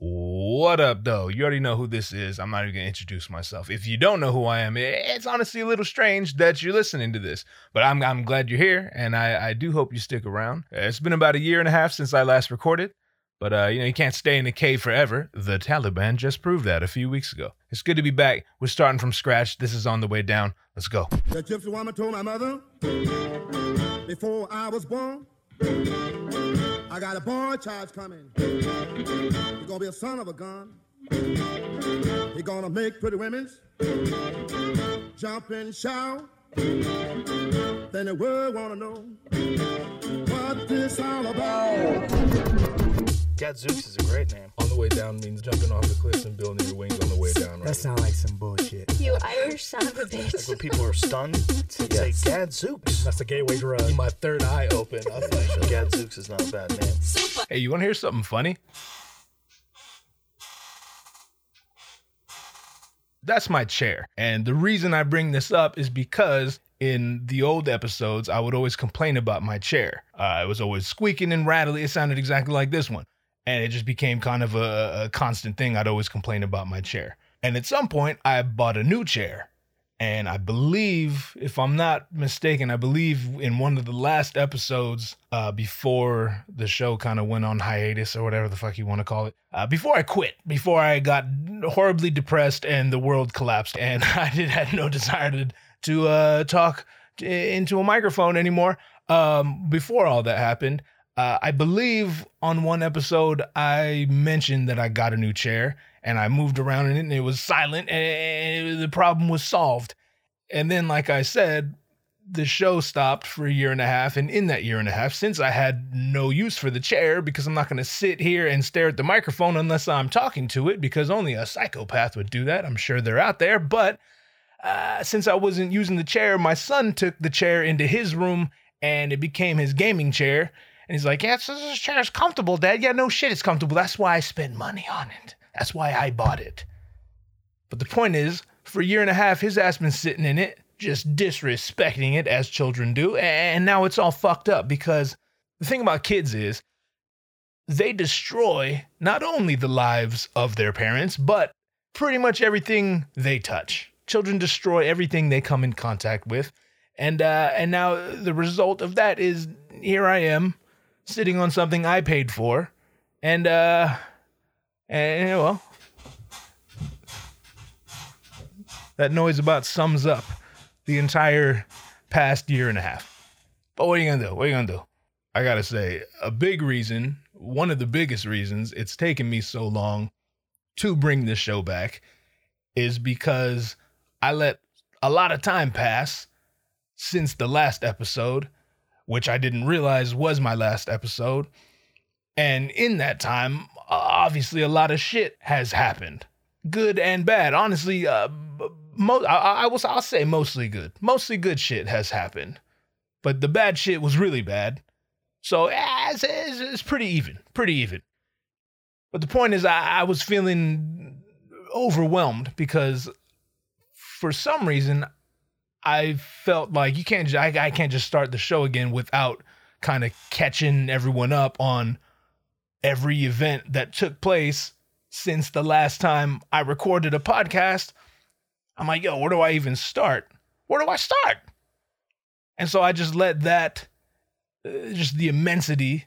What up, though? You already know who this is. I'm not even going to introduce myself. If you don't know who I am, it's honestly a little strange that you're listening to this, but I'm, I'm glad you're here, and I, I do hope you stick around. It's been about a year and a half since I last recorded, but uh, you know you can't stay in a cave forever. The Taliban just proved that a few weeks ago. It's good to be back. We're starting from scratch. This is on the way down. Let's go. The gypsy woman told my mother before I was born, I got a boy child coming. He's gonna be a son of a gun. He's gonna make pretty women's jump and shout. Then the world wanna know what this all about. Gadzooks is a great name. On the way down means jumping off the cliffs and building your wings on the way down, right? That sounds like some bullshit. You Irish son of a Like bitch. when people are stunned, to say Gadzooks. That's the gateway drug. My third eye open. I was like, Gadzooks is not a bad name. Hey, you want to hear something funny? That's my chair. And the reason I bring this up is because in the old episodes, I would always complain about my chair. Uh, it was always squeaking and rattling. It sounded exactly like this one. And it just became kind of a, a constant thing. I'd always complain about my chair. And at some point, I bought a new chair. And I believe, if I'm not mistaken, I believe in one of the last episodes uh, before the show kind of went on hiatus or whatever the fuck you want to call it, uh, before I quit, before I got horribly depressed and the world collapsed, and I did had no desire to to uh, talk into a microphone anymore. Um, before all that happened, uh, I believe on one episode I mentioned that I got a new chair and I moved around in it and it was silent and the problem was solved. And then, like I said, the show stopped for a year and a half. And in that year and a half, since I had no use for the chair because I'm not going to sit here and stare at the microphone unless I'm talking to it because only a psychopath would do that. I'm sure they're out there. But uh, since I wasn't using the chair, my son took the chair into his room and it became his gaming chair. And he's like, Yeah, this, this chair is comfortable, Dad. Yeah, no shit, it's comfortable. That's why I spend money on it. That's why I bought it. But the point is, for a year and a half, his ass been sitting in it, just disrespecting it as children do, and now it's all fucked up because the thing about kids is they destroy not only the lives of their parents, but pretty much everything they touch. Children destroy everything they come in contact with. And uh, and now the result of that is here I am sitting on something I paid for. And uh and well that noise about sums up the entire past year and a half. But what are you gonna do? What are you gonna do? I gotta say, a big reason, one of the biggest reasons it's taken me so long to bring this show back is because I let a lot of time pass since the last episode, which I didn't realize was my last episode. And in that time, obviously, a lot of shit has happened, good and bad. Honestly, uh, mo- I, I will. I'll say mostly good. Mostly good shit has happened, but the bad shit was really bad. So eh, it's, it's, it's pretty even, pretty even. But the point is, I, I was feeling overwhelmed because for some reason I felt like you can't. I, I can't just start the show again without kind of catching everyone up on every event that took place since the last time I recorded a podcast. I'm like, yo, where do I even start? Where do I start? And so I just let that, uh, just the immensity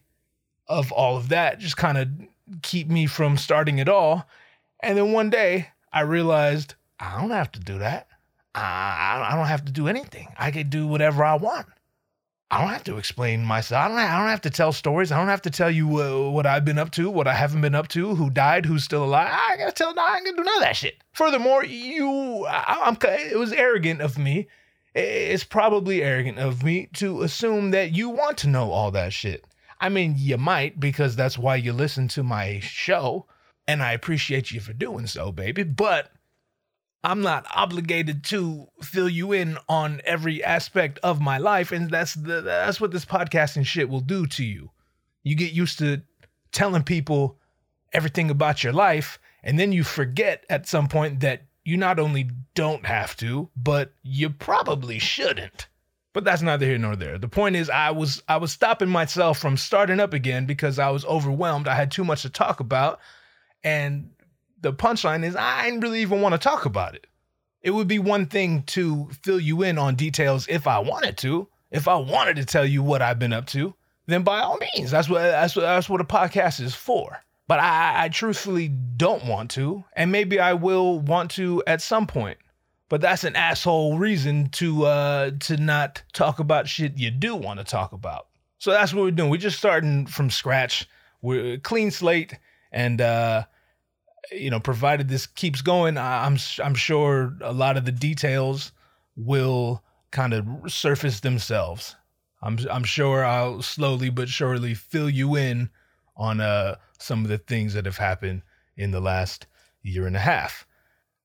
of all of that, just kind of keep me from starting at all. And then one day I realized I don't have to do that. I, I don't have to do anything. I can do whatever I want. I don't have to explain myself. I don't, I don't have to tell stories. I don't have to tell you uh, what I've been up to, what I haven't been up to, who died, who's still alive. I gotta tell. I ain't gonna do none of that shit. Furthermore, you, I, I'm. It was arrogant of me. It's probably arrogant of me to assume that you want to know all that shit. I mean, you might because that's why you listen to my show, and I appreciate you for doing so, baby. But I'm not obligated to fill you in on every aspect of my life, and that's the that's what this podcasting shit will do to you. You get used to telling people everything about your life, and then you forget at some point that you not only don't have to, but you probably shouldn't. But that's neither here nor there. The point is I was I was stopping myself from starting up again because I was overwhelmed. I had too much to talk about. And the punchline is I didn't really even want to talk about it. It would be one thing to fill you in on details if I wanted to. If I wanted to tell you what I've been up to, then by all means, that's what that's what that's what a podcast is for. But I, I truthfully don't want to, and maybe I will want to at some point. But that's an asshole reason to uh to not talk about shit you do want to talk about. So that's what we're doing. We're just starting from scratch. We're clean slate, and uh, you know, provided this keeps going, I'm I'm sure a lot of the details will kind of surface themselves. I'm I'm sure I'll slowly but surely fill you in on uh some of the things that have happened in the last year and a half.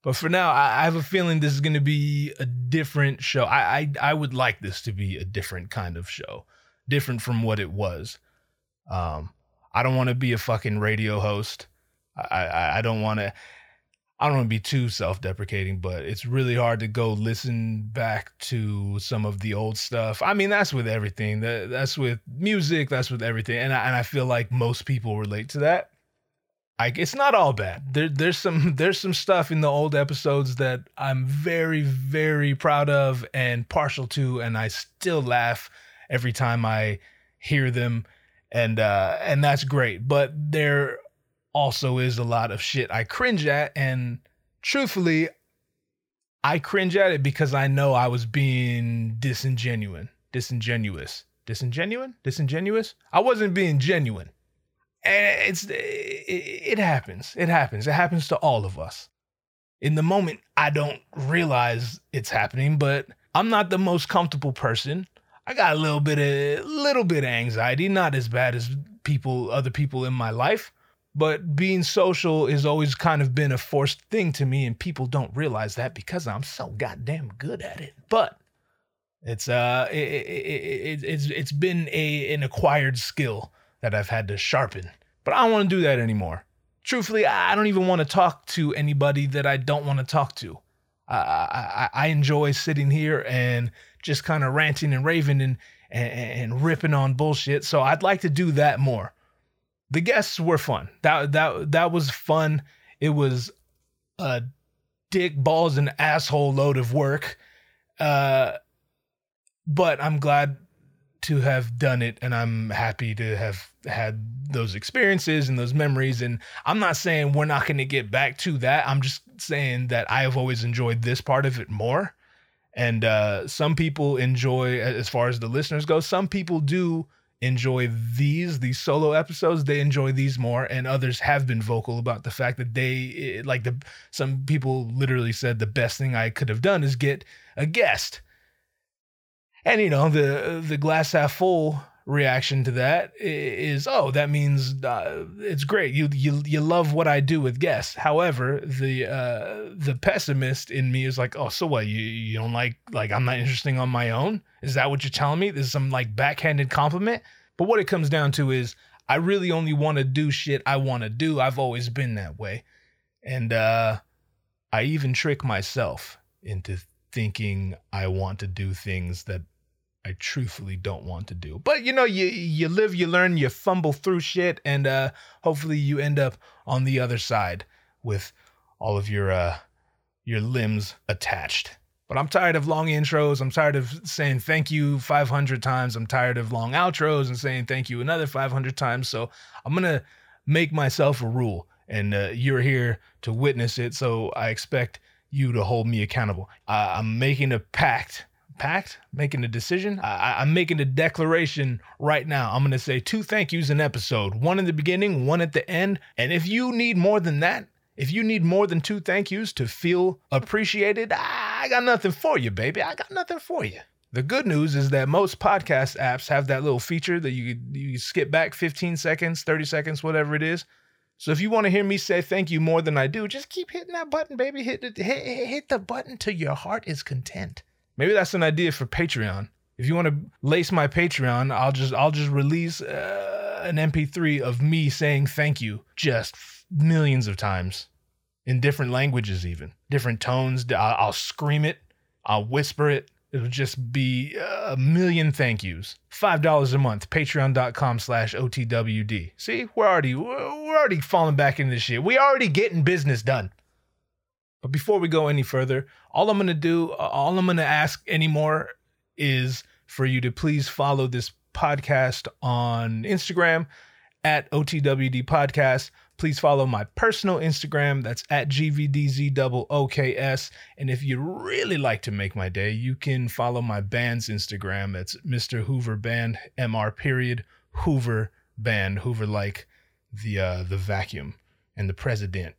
But for now, I, I have a feeling this is going to be a different show. I, I I would like this to be a different kind of show, different from what it was. Um, I don't want to be a fucking radio host. I I, don't want to. I don't want to be too self-deprecating, but it's really hard to go listen back to some of the old stuff. I mean, that's with everything. That that's with music. That's with everything. And I, and I feel like most people relate to that. Like it's not all bad. There there's some there's some stuff in the old episodes that I'm very very proud of and partial to, and I still laugh every time I hear them, and uh, and that's great. But there also is a lot of shit I cringe at, and truthfully, I cringe at it because I know I was being disingenuine, disingenuous, disingenuine, disingenuous. I wasn't being genuine, and it's it, it happens. It happens. It happens to all of us. In the moment, I don't realize it's happening, but I'm not the most comfortable person. I got a little bit of little bit of anxiety, not as bad as people, other people in my life but being social has always kind of been a forced thing to me and people don't realize that because i'm so goddamn good at it. But it's uh it, it, it, it's it's been a an acquired skill that i've had to sharpen. But i don't want to do that anymore. Truthfully i don't even want to talk to anybody that i don't want to talk to. I, I i enjoy sitting here and just kind of ranting and raving and, and and ripping on bullshit. So i'd like to do that more the guests were fun. That that that was fun. It was a dick balls and asshole load of work. Uh, but I'm glad to have done it and I'm happy to have had those experiences and those memories and I'm not saying we're not going to get back to that. I'm just saying that I have always enjoyed this part of it more. And uh, some people enjoy as far as the listeners go, some people do enjoy these these solo episodes they enjoy these more and others have been vocal about the fact that they like the some people literally said the best thing i could have done is get a guest. And you know the the glass half full reaction to that is oh that means uh, it's great. You you you love what I do with guests. However the uh the pessimist in me is like oh so what you you don't like like I'm not interesting on my own? Is that what you're telling me? This is some like backhanded compliment but what it comes down to is I really only want to do shit I want to do I've always been that way and uh I even trick myself into thinking I want to do things that I truthfully don't want to do. But you know, you you live, you learn, you fumble through shit, and uh, hopefully you end up on the other side with all of your uh, your limbs attached. But I'm tired of long intros. I'm tired of saying thank you 500 times. I'm tired of long outros and saying thank you another 500 times. So I'm gonna make myself a rule, and uh, you're here to witness it. So I expect you to hold me accountable. Uh, I'm making a pact pact, making a decision. I, am making a declaration right now. I'm going to say two thank yous an episode one in the beginning, one at the end. And if you need more than that, if you need more than two thank yous to feel appreciated, I got nothing for you, baby. I got nothing for you. The good news is that most podcast apps have that little feature that you you skip back 15 seconds, 30 seconds, whatever it is. So if you want to hear me say thank you more than I do, just keep hitting that button, baby. Hit it, hit, hit the button till your heart is content. Maybe that's an idea for Patreon. If you want to lace my Patreon, I'll just I'll just release uh, an MP3 of me saying thank you just millions of times in different languages, even different tones. I'll, scream it. I'll whisper it. It'll just be a million thank yous. Five dollars a month. Patreon.com slash OTWD. See, we're already we're already falling back into this shit. We already getting business done. But before we go any further, all I'm gonna do, all I'm gonna ask anymore is for you to please follow this podcast on Instagram at OTWD Podcast. Please follow my personal Instagram. That's at GVDZOOKS. And if you really like to make my day, you can follow my band's Instagram. That's Mr. Hoover Band, MR period, Hoover Band, Hoover like the uh, the vacuum and the president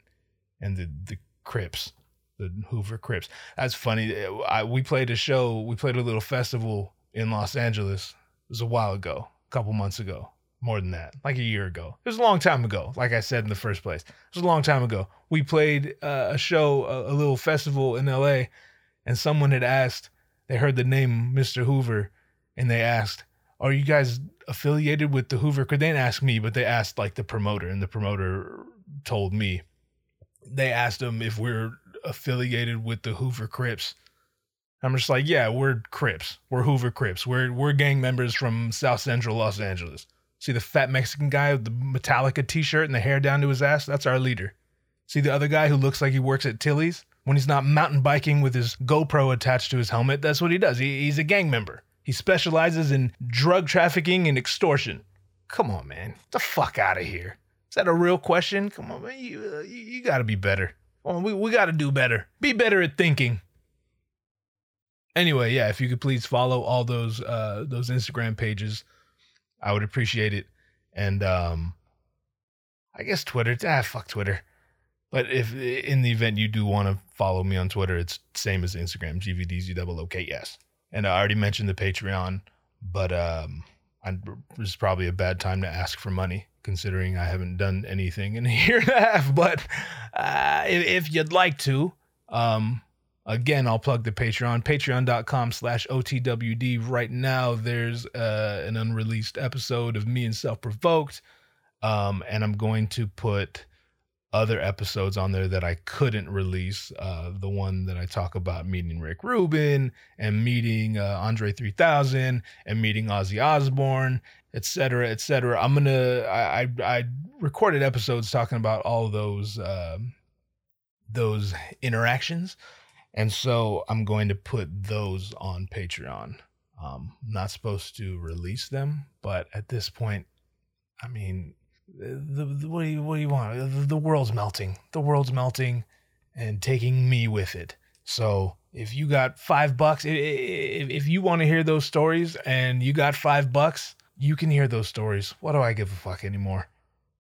and the the Crips, the Hoover Crips. That's funny. I, we played a show. We played a little festival in Los Angeles. It was a while ago, a couple months ago more than that, like a year ago. It was a long time ago, like I said in the first place. It was a long time ago. We played uh, a show, a, a, little festival in LA, and someone had asked, they heard the name Mr. Hoover, and they asked, Are you guys affiliated with the Hoover? Because they didn't ask me, but they asked like the promoter, and the promoter told me. They asked him if we're affiliated with the Hoover Crips. I'm just like, yeah, we're Crips. We're Hoover Crips. We're we're gang members from South Central Los Angeles. See the fat Mexican guy with the Metallica t shirt and the hair down to his ass? That's our leader. See the other guy who looks like he works at Tilly's? When he's not mountain biking with his GoPro attached to his helmet, that's what he does. He, he's a gang member. He specializes in drug trafficking and extortion. Come on, man. Get the fuck out of here. Is that a real question? Come on, man. You, uh, you, you got to be better. We, we got to do better. Be better at thinking. Anyway, yeah, if you could please follow all those uh, those Instagram pages I would appreciate it. And um, I guess Twitter. Ah, fuck Twitter. But if in the event you do want to follow me on Twitter, it's same as Instagram, GVDZOOKS. And I already mentioned the Patreon, but um, I, is probably a bad time to ask for money, considering I haven't done anything in a year and a half. But uh, if, if, you'd like to, um, Again, I'll plug the Patreon, patreon.com slash OTWD. Right now, there's uh, an unreleased episode of me and Self Provoked. Um, and I'm going to put other episodes on there that I couldn't release. Uh, the one that I talk about meeting Rick Rubin and meeting uh, Andre 3000 and meeting Ozzy Osbourne, etc., etc. I'm gonna I, I, I recorded episodes talking about all those uh, those interactions. And so I'm going to put those on Patreon. Um, I'm not supposed to release them, but at this point, I mean, the, the, what do you what do you want? The, the world's melting. The world's melting, and taking me with it. So if you got five bucks, if, if you want to hear those stories and you got five bucks, you can hear those stories. What do I give a fuck anymore?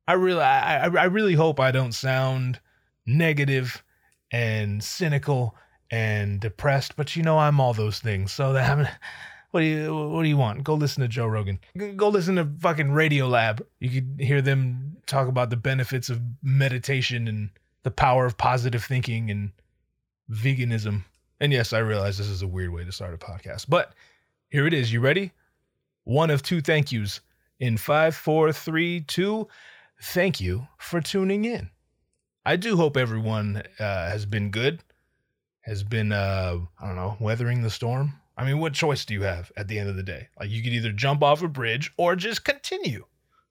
I really, I, I really hope I don't sound negative and cynical and depressed, but you know I'm all those things. So that what do you what do you want? Go listen to Joe Rogan. Go listen to fucking Radiolab. You could hear them talk about the benefits of meditation and the power of positive thinking and veganism. And yes, I realize this is a weird way to start a podcast, but here it is. You ready? One of two thank yous in five, four, three, two. Thank you for tuning in. I do hope everyone uh, has been good has been uh I don't know, weathering the storm. I mean, what choice do you have at the end of the day? Like you could either jump off a bridge or just continue.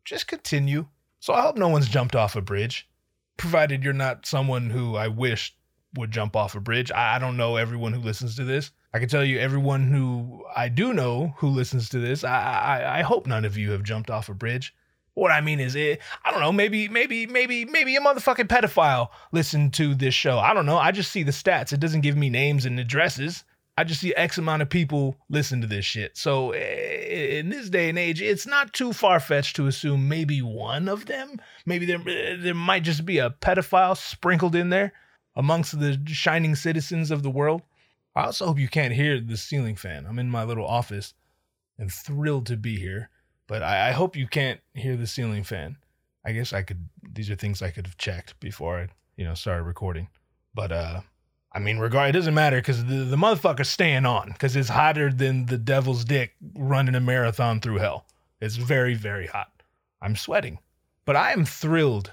Just continue. So I hope no one's jumped off a bridge, provided you're not someone who I wish would jump off a bridge. I, I don't know everyone who listens to this. I can tell you everyone who I do know who listens to this. I I, I hope none of you have jumped off a bridge. What I mean is, it, I don't know, maybe, maybe, maybe, maybe a motherfucking pedophile listened to this show. I don't know. I just see the stats. It doesn't give me names and addresses. I just see X amount of people listen to this shit. So eh, in this day and age, it's not too far fetched to assume maybe one of them, maybe there there might just be a pedophile sprinkled in there amongst the shining citizens of the world. I also hope you can't hear the ceiling fan. I'm in my little office and thrilled to be here. But I, I hope you can't hear the ceiling fan. I guess I could. These are things I could have checked before I, you know, started recording. But uh, I mean, regard it doesn't matter because the the motherfucker's staying on because it's hotter than the devil's dick running a marathon through hell. It's very very hot. I'm sweating, but I am thrilled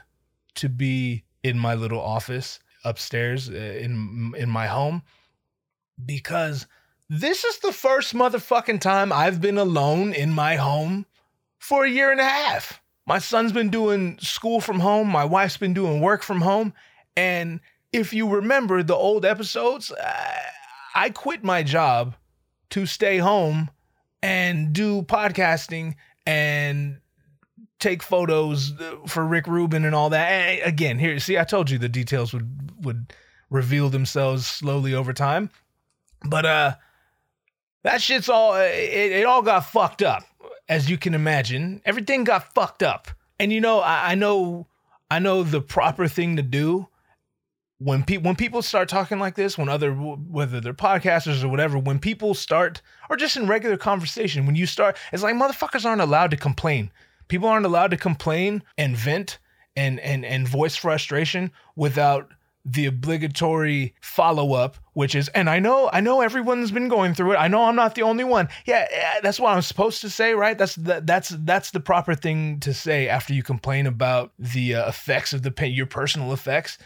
to be in my little office upstairs uh, in in my home because this is the first motherfucking time I've been alone in my home for a year and a half. My son's been doing school from home, my wife's been doing work from home. And if you remember the old episodes, uh, I quit my job to stay home and do podcasting and take photos uh, for Rick Rubin and all that. And again, here, see, I told you the details would would reveal themselves slowly over time. But uh that shit's all it, it all got fucked up, as you can imagine. Everything got fucked up. And you know, I, I know I know the proper thing to do when people when people start talking like this, when other whether they're podcasters or whatever, when people start or just in regular conversation, when you start, it's like motherfuckers aren't allowed to complain. People aren't allowed to complain and vent and and and voice frustration without the obligatory follow up, which is, and I know, I know everyone's been going through it. I know I'm not the only one. Yeah, that's what I'm supposed to say, right? That's the, that's that's the proper thing to say after you complain about the uh, effects of the your personal effects.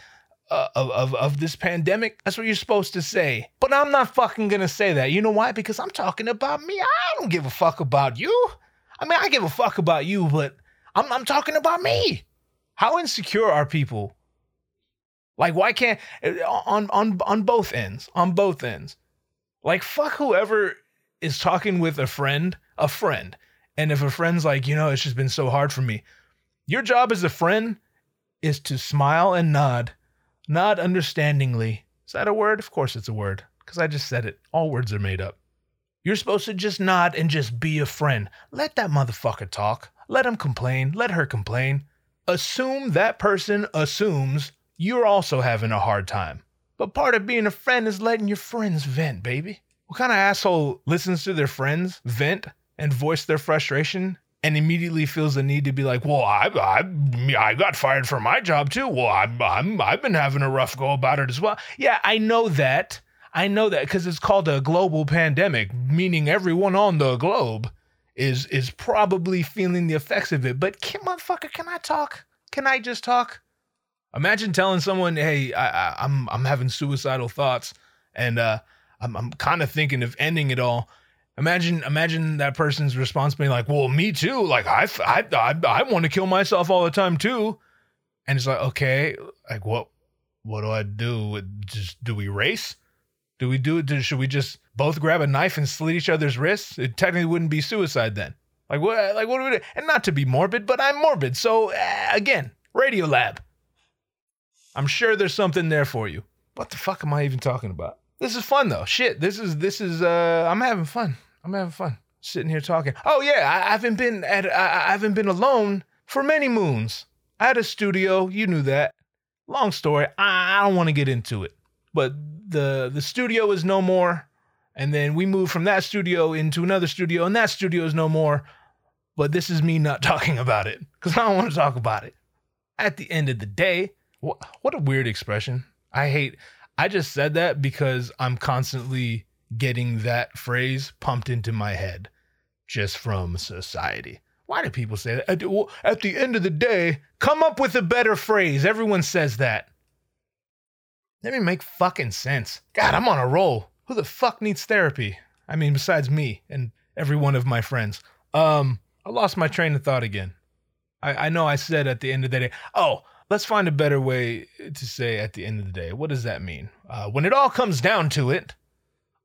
Uh, of, of of this pandemic, that's what you're supposed to say. But I'm not fucking gonna say that. You know why? Because I'm talking about me. I don't give a fuck about you. I mean, I give a fuck about you, but I'm I'm talking about me. How insecure are people like, why can't on on on both ends? On both ends. Like, fuck whoever is talking with a friend, a friend. And if a friend's like, you know, it's just been so hard for me. Your job as a friend is to smile and nod, nod understandingly. Is that a word? Of course it's a word, because I just said it. All words are made up. You're supposed to just nod and just be a friend. Let that motherfucker talk. Let him complain. Let her complain. Assume that person assumes you're also having a hard time. But part of being a friend is letting your friends vent, baby. What kind of asshole listens to their friends vent and voice their frustration and immediately feels the need to be like, "Well, I I I got fired from my job too. Well, I'm I'm I've been having a rough go about it as well." Yeah, I know that. I know that because it's called a global pandemic, meaning everyone on the globe is is probably feeling the effects of it. But can motherfucker, can I talk? Can I just talk? Imagine telling someone, "Hey, I, I, am I'm, I'm having suicidal thoughts, and uh, I'm I'm kind of thinking of ending it all." Imagine imagine that person's response being like, "Well, me too. Like I I I, I want to kill myself all the time too." And it's like, okay, like what what do I do? Just do we race? Do we do it? Should we just both grab a knife and slit each other's wrists? It technically wouldn't be suicide then. Like what? Like what we do? And not to be morbid, but I'm morbid. So uh, again, Radiolab. I'm sure there's something there for you. What the fuck am I even talking about? This is fun though. Shit, this is this is uh I'm having fun. I'm having fun sitting here talking. Oh yeah, I, haven't been at I, haven't been alone for many moons. I had a studio, you knew that. Long story. I, I don't want to get into it. But the the studio is no more. And then we moved from that studio into another studio, and that studio is no more. But this is me not talking about it because I don't want to talk about it. At the end of the day, what, a weird expression. I hate I just said that because I'm constantly getting that phrase pumped into my head just from society. Why do people say that? At the, at the end of the day, come up with a better phrase. Everyone says that. Let me make fucking sense. God, I'm on a roll. Who the fuck needs therapy? I mean, besides me and every one of my friends. Um, I lost my train of thought again. I, I know I said at the end of the day, oh, let's find a better way to say at the end of the day. What does that mean? Uh, when it all comes down to it,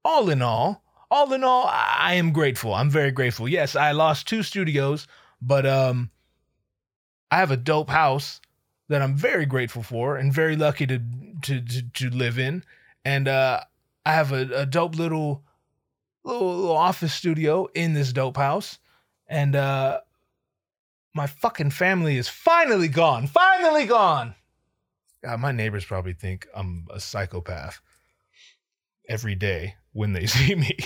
all in all, all in all, I am grateful. I'm very grateful. Yes, I lost two studios, but um, I have a dope house that I'm very grateful for and very lucky to to to, to live in, and uh, I have a, a dope little, little little office studio in this dope house, and uh, my fucking family is finally gone. Finally gone. God, my neighbors probably think I'm a psychopath every day when they see me.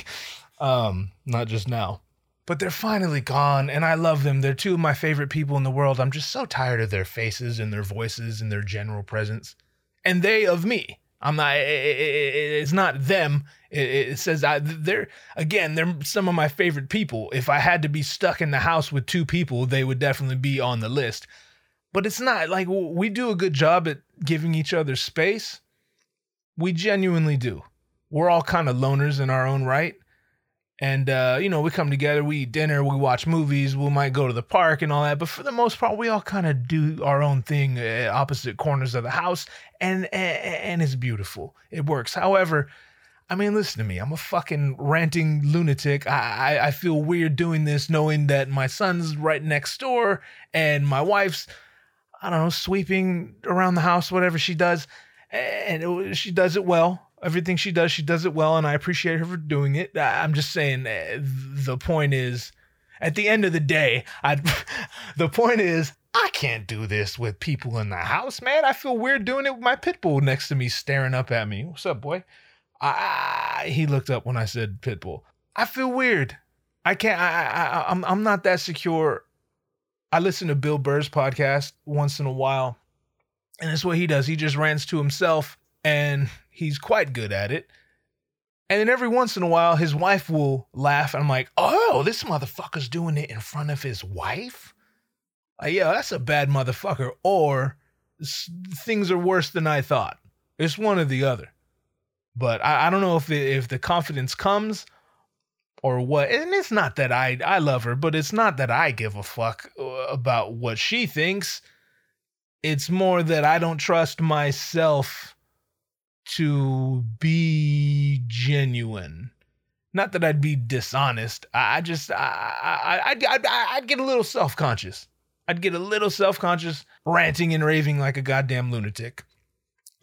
Um, not just now. But they're finally gone, and I love them. They're two of my favorite people in the world. I'm just so tired of their faces and their voices and their general presence. And they of me. I'm not. It's not them. It says I, they're again. They're some of my favorite people. If I had to be stuck in the house with two people, they would definitely be on the list. But it's not like we do a good job at giving each other space. We genuinely do. We're all kind of loners in our own right, And uh, you know, we come together, we eat dinner, we watch movies, we might go to the park and all that. But for the most part, we all kind of do our own thing at opposite corners of the house, and, and and it's beautiful. It works. However, I mean, listen to me. I'm a fucking ranting lunatic. I, I I feel weird doing this, knowing that my son's right next door and my wife's, I don't know, sweeping around the house, whatever she does, and it, she does it well. Everything she does, she does it well, and I appreciate her for doing it. I'm just saying, uh, the point is, at the end of the day, I, the point is, I can't do this with people in the house, man. I feel weird doing it with my pit bull next to me, staring up at me. What's up, boy? I, he looked up when I said pit bull. I feel weird. I can't. I, I I'm I'm not that secure. I listen to Bill Burr's podcast once in a while, and that's what he does. He just rants to himself, and he's quite good at it. And then every once in a while, his wife will laugh, and I'm like, "Oh, this motherfucker's doing it in front of his wife." Uh, yeah, that's a bad motherfucker. Or things are worse than I thought. It's one or the other. But I, I don't know if it, if the confidence comes or what. And it's not that I I love her, but it's not that I give a fuck uh, about what she thinks. It's more that I don't trust myself to be genuine. Not that I'd be dishonest. I I just I I I'd, I'd, I'd get a little self conscious. I'd get a little self conscious, ranting and raving like a goddamn lunatic,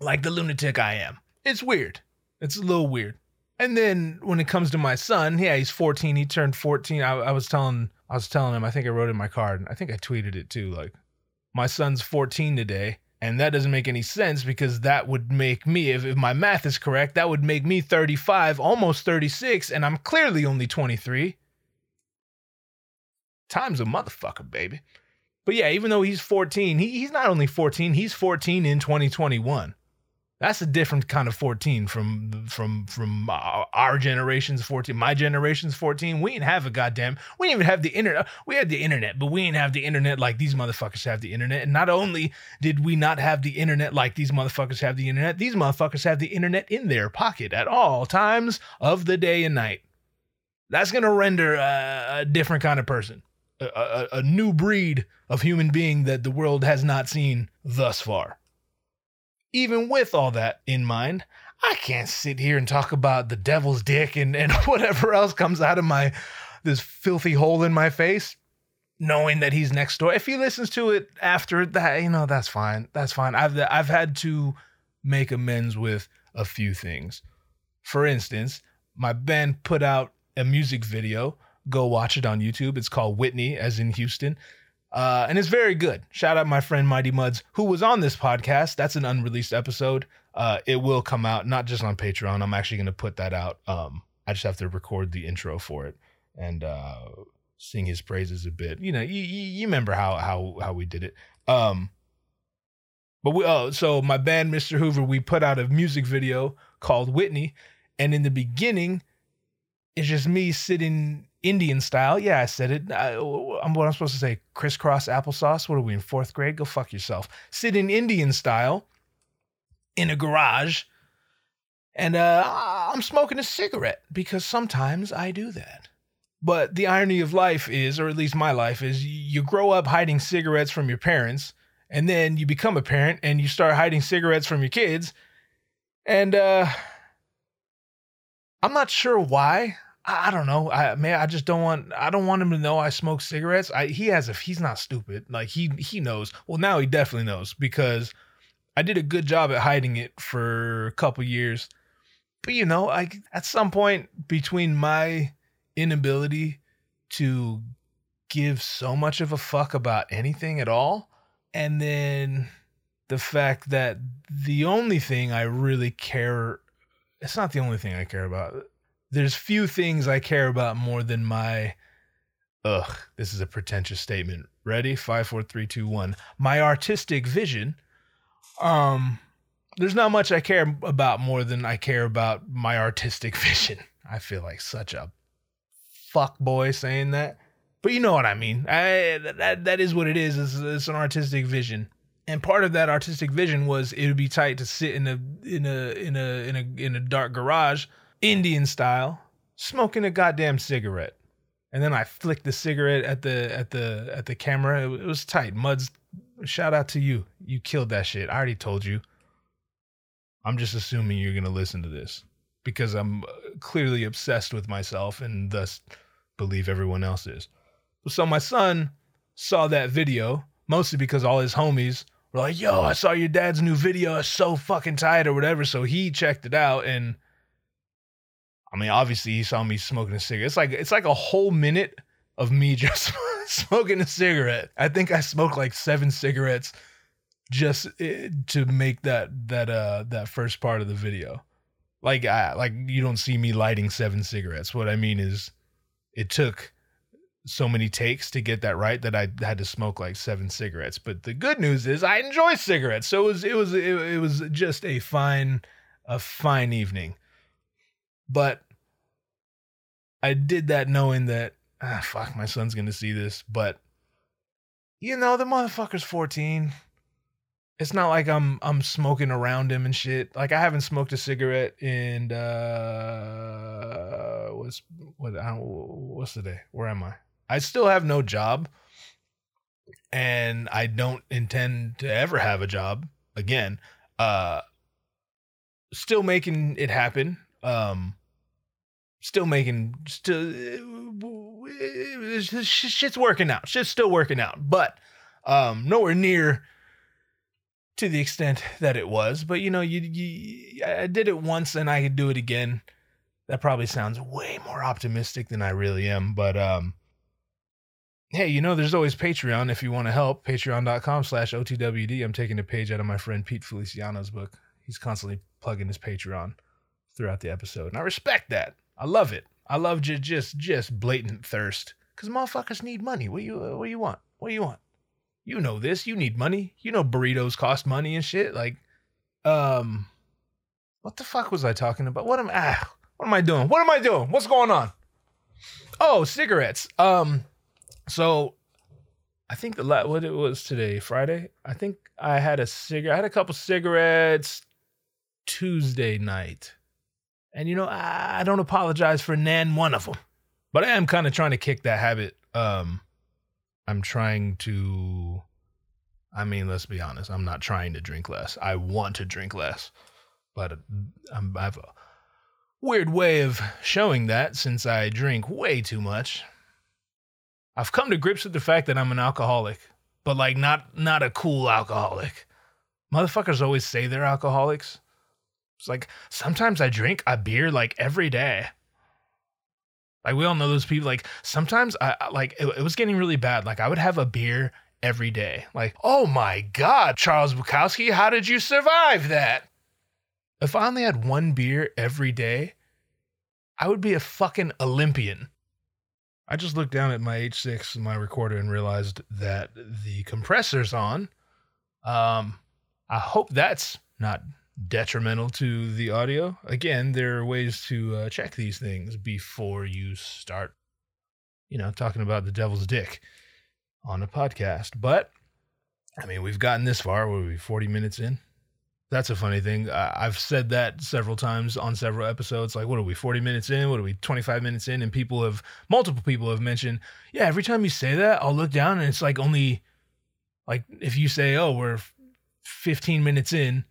like the lunatic I am. It's weird. It's a little weird. And then when it comes to my son, yeah, he's 14. He turned 14. I, I was telling, I was telling him. I think I wrote in my card. I think I tweeted it too. Like, my son's 14 today, and that doesn't make any sense because that would make me, if, if my math is correct, that would make me 35, almost 36, and I'm clearly only 23. Time's a motherfucker, baby. But yeah, even though he's 14, he, he's not only 14, he's 14 in 2021. That's a different kind of 14 from from from our, our generation's 14. My generation's 14. We didn't have a goddamn. We didn't even have the internet. Uh, we had the internet, but we didn't have the internet like these motherfuckers have the internet. And not only did we not have the internet like these motherfuckers have the internet, these motherfuckers have the internet in their pocket at all times of the day and night. That's gonna render a, a different kind of person, a, a, a new breed of human being that the world has not seen thus far even with all that in mind, I can't sit here and talk about the devil's dick and, and whatever else comes out of my this filthy hole in my face, knowing that he's next door. If he listens to it after that, you know, that's fine. That's fine. I've I've had to make amends with a few things. For instance, my band put out a music video. Go watch it on YouTube. It's called Whitney, as in Houston. Uh, and it's very good. Shout out my friend Mighty Muds, who was on this podcast. That's an unreleased episode. Uh, it will come out not just on Patreon. I'm actually going to put that out. Um, I just have to record the intro for it and uh, sing his praises a bit. You know, you, you, remember how how how we did it. Um, but we oh, so my band Mr. Hoover, we put out a music video called Whitney, and in the beginning, it's just me sitting Indian style. Yeah, I said it. I, I'm what I'm supposed to say. Crisscross applesauce. What are we in fourth grade? Go fuck yourself. Sit in Indian style in a garage, and uh, I'm smoking a cigarette because sometimes I do that. But the irony of life is, or at least my life is, you grow up hiding cigarettes from your parents, and then you become a parent and you start hiding cigarettes from your kids, and uh, I'm not sure why. I, don't know. I man, I just don't want. I don't want him to know I smoke cigarettes. I he has a. He's not stupid. Like he he knows. Well, now he definitely knows because I did a good job at hiding it for a couple years. But you know, I at some point between my inability to give so much of a fuck about anything at all, and then the fact that the only thing I really care. It's not the only thing I care about there's few things I care about more than my ugh, this is a pretentious statement. Ready? Five, four, three, two, one. My artistic vision. Um, there's not much I care about more than I care about my artistic vision. I feel like such a fuck boy saying that. But you know what I mean. I, that that is what it is. It's, it's an artistic vision. And part of that artistic vision was it would be tight to sit in a in a in a in a in a dark garage Indian style, smoking a goddamn cigarette. And then I flicked the cigarette at the at the at the camera. It, it was tight. Muds, shout out to you. You killed that shit. I already told you. I'm just assuming you're gonna listen to this because I'm uh, clearly obsessed with myself and thus believe everyone else is. So my son saw that video mostly because all his homies were like, "Yo, I saw your dad's new video. It's so fucking tight or whatever." So he checked it out and I mean, obviously he saw me smoking a cigarette. It's like it's like a whole minute of me just smoking a cigarette. I think I smoked like seven cigarettes just eh, to make that that uh that first part of the video. Like I like you don't see me lighting seven cigarettes. What I mean is it took so many takes to get that right that I had to smoke like seven cigarettes. But the good news is I enjoy cigarettes. So it was it was it, it was just a fine a fine evening. But I did that knowing that ah fuck my son's gonna see this, but you know the motherfucker's 14. It's not like I'm I'm smoking around him and shit. Like I haven't smoked a cigarette in uh what's what I what's the day? Where am I? I still have no job and I don't intend to ever have a job again. Uh still making it happen. Um still making still shit's working out. Shit's still working out, but um nowhere near to the extent that it was. But you know, you, you I did it once and I could do it again. That probably sounds way more optimistic than I really am, but um hey, you know, there's always Patreon if you want to help. Patreon.com slash OTWD. I'm taking a page out of my friend Pete Feliciano's book. He's constantly plugging his Patreon throughout the episode. And I respect that. I love it. I love just just just blatant thirst. Cause motherfuckers need money. What you what you want? What you want? You know this. You need money. You know burritos cost money and shit. Like, um, what the fuck was I talking about? What am ah? What am I doing? What am I doing? What's going on? Oh, cigarettes. Um, so I think the what it was today, Friday. I think I had a cigarette. I had a couple cigarettes Tuesday night. And you know, I don't apologize for nan one of them, but I am kind of trying to kick that habit. Um, I'm trying to. I mean, let's be honest. I'm not trying to drink less. I want to drink less, but uh, I'm, I have a weird way of showing that since I drink way too much. I've come to grips with the fact that I'm an alcoholic, but like not not a cool alcoholic. Motherfuckers always say they're alcoholics. It's like sometimes I drink a beer like every day. Like we all know those people. Like sometimes I like it, it was getting really bad. Like I would have a beer every day. Like oh my god, Charles Bukowski, how did you survive that? If I only had one beer every day, I would be a fucking Olympian. I just looked down at my H6, my recorder, and realized that the compressor's on. Um, I hope that's not detrimental to the audio. Again, there are ways to uh, check these things before you start, you know, talking about the devil's dick on a podcast. But I mean, we've gotten this far. We're we, 40 minutes in? That's a funny thing. I've said that several times on several episodes. Like, what are we, 40 minutes in? What are we, 25 minutes in? And people have, multiple people have mentioned, yeah, every time you say that, I'll look down and it's like only, like, if you say, oh, we're 15 minutes in,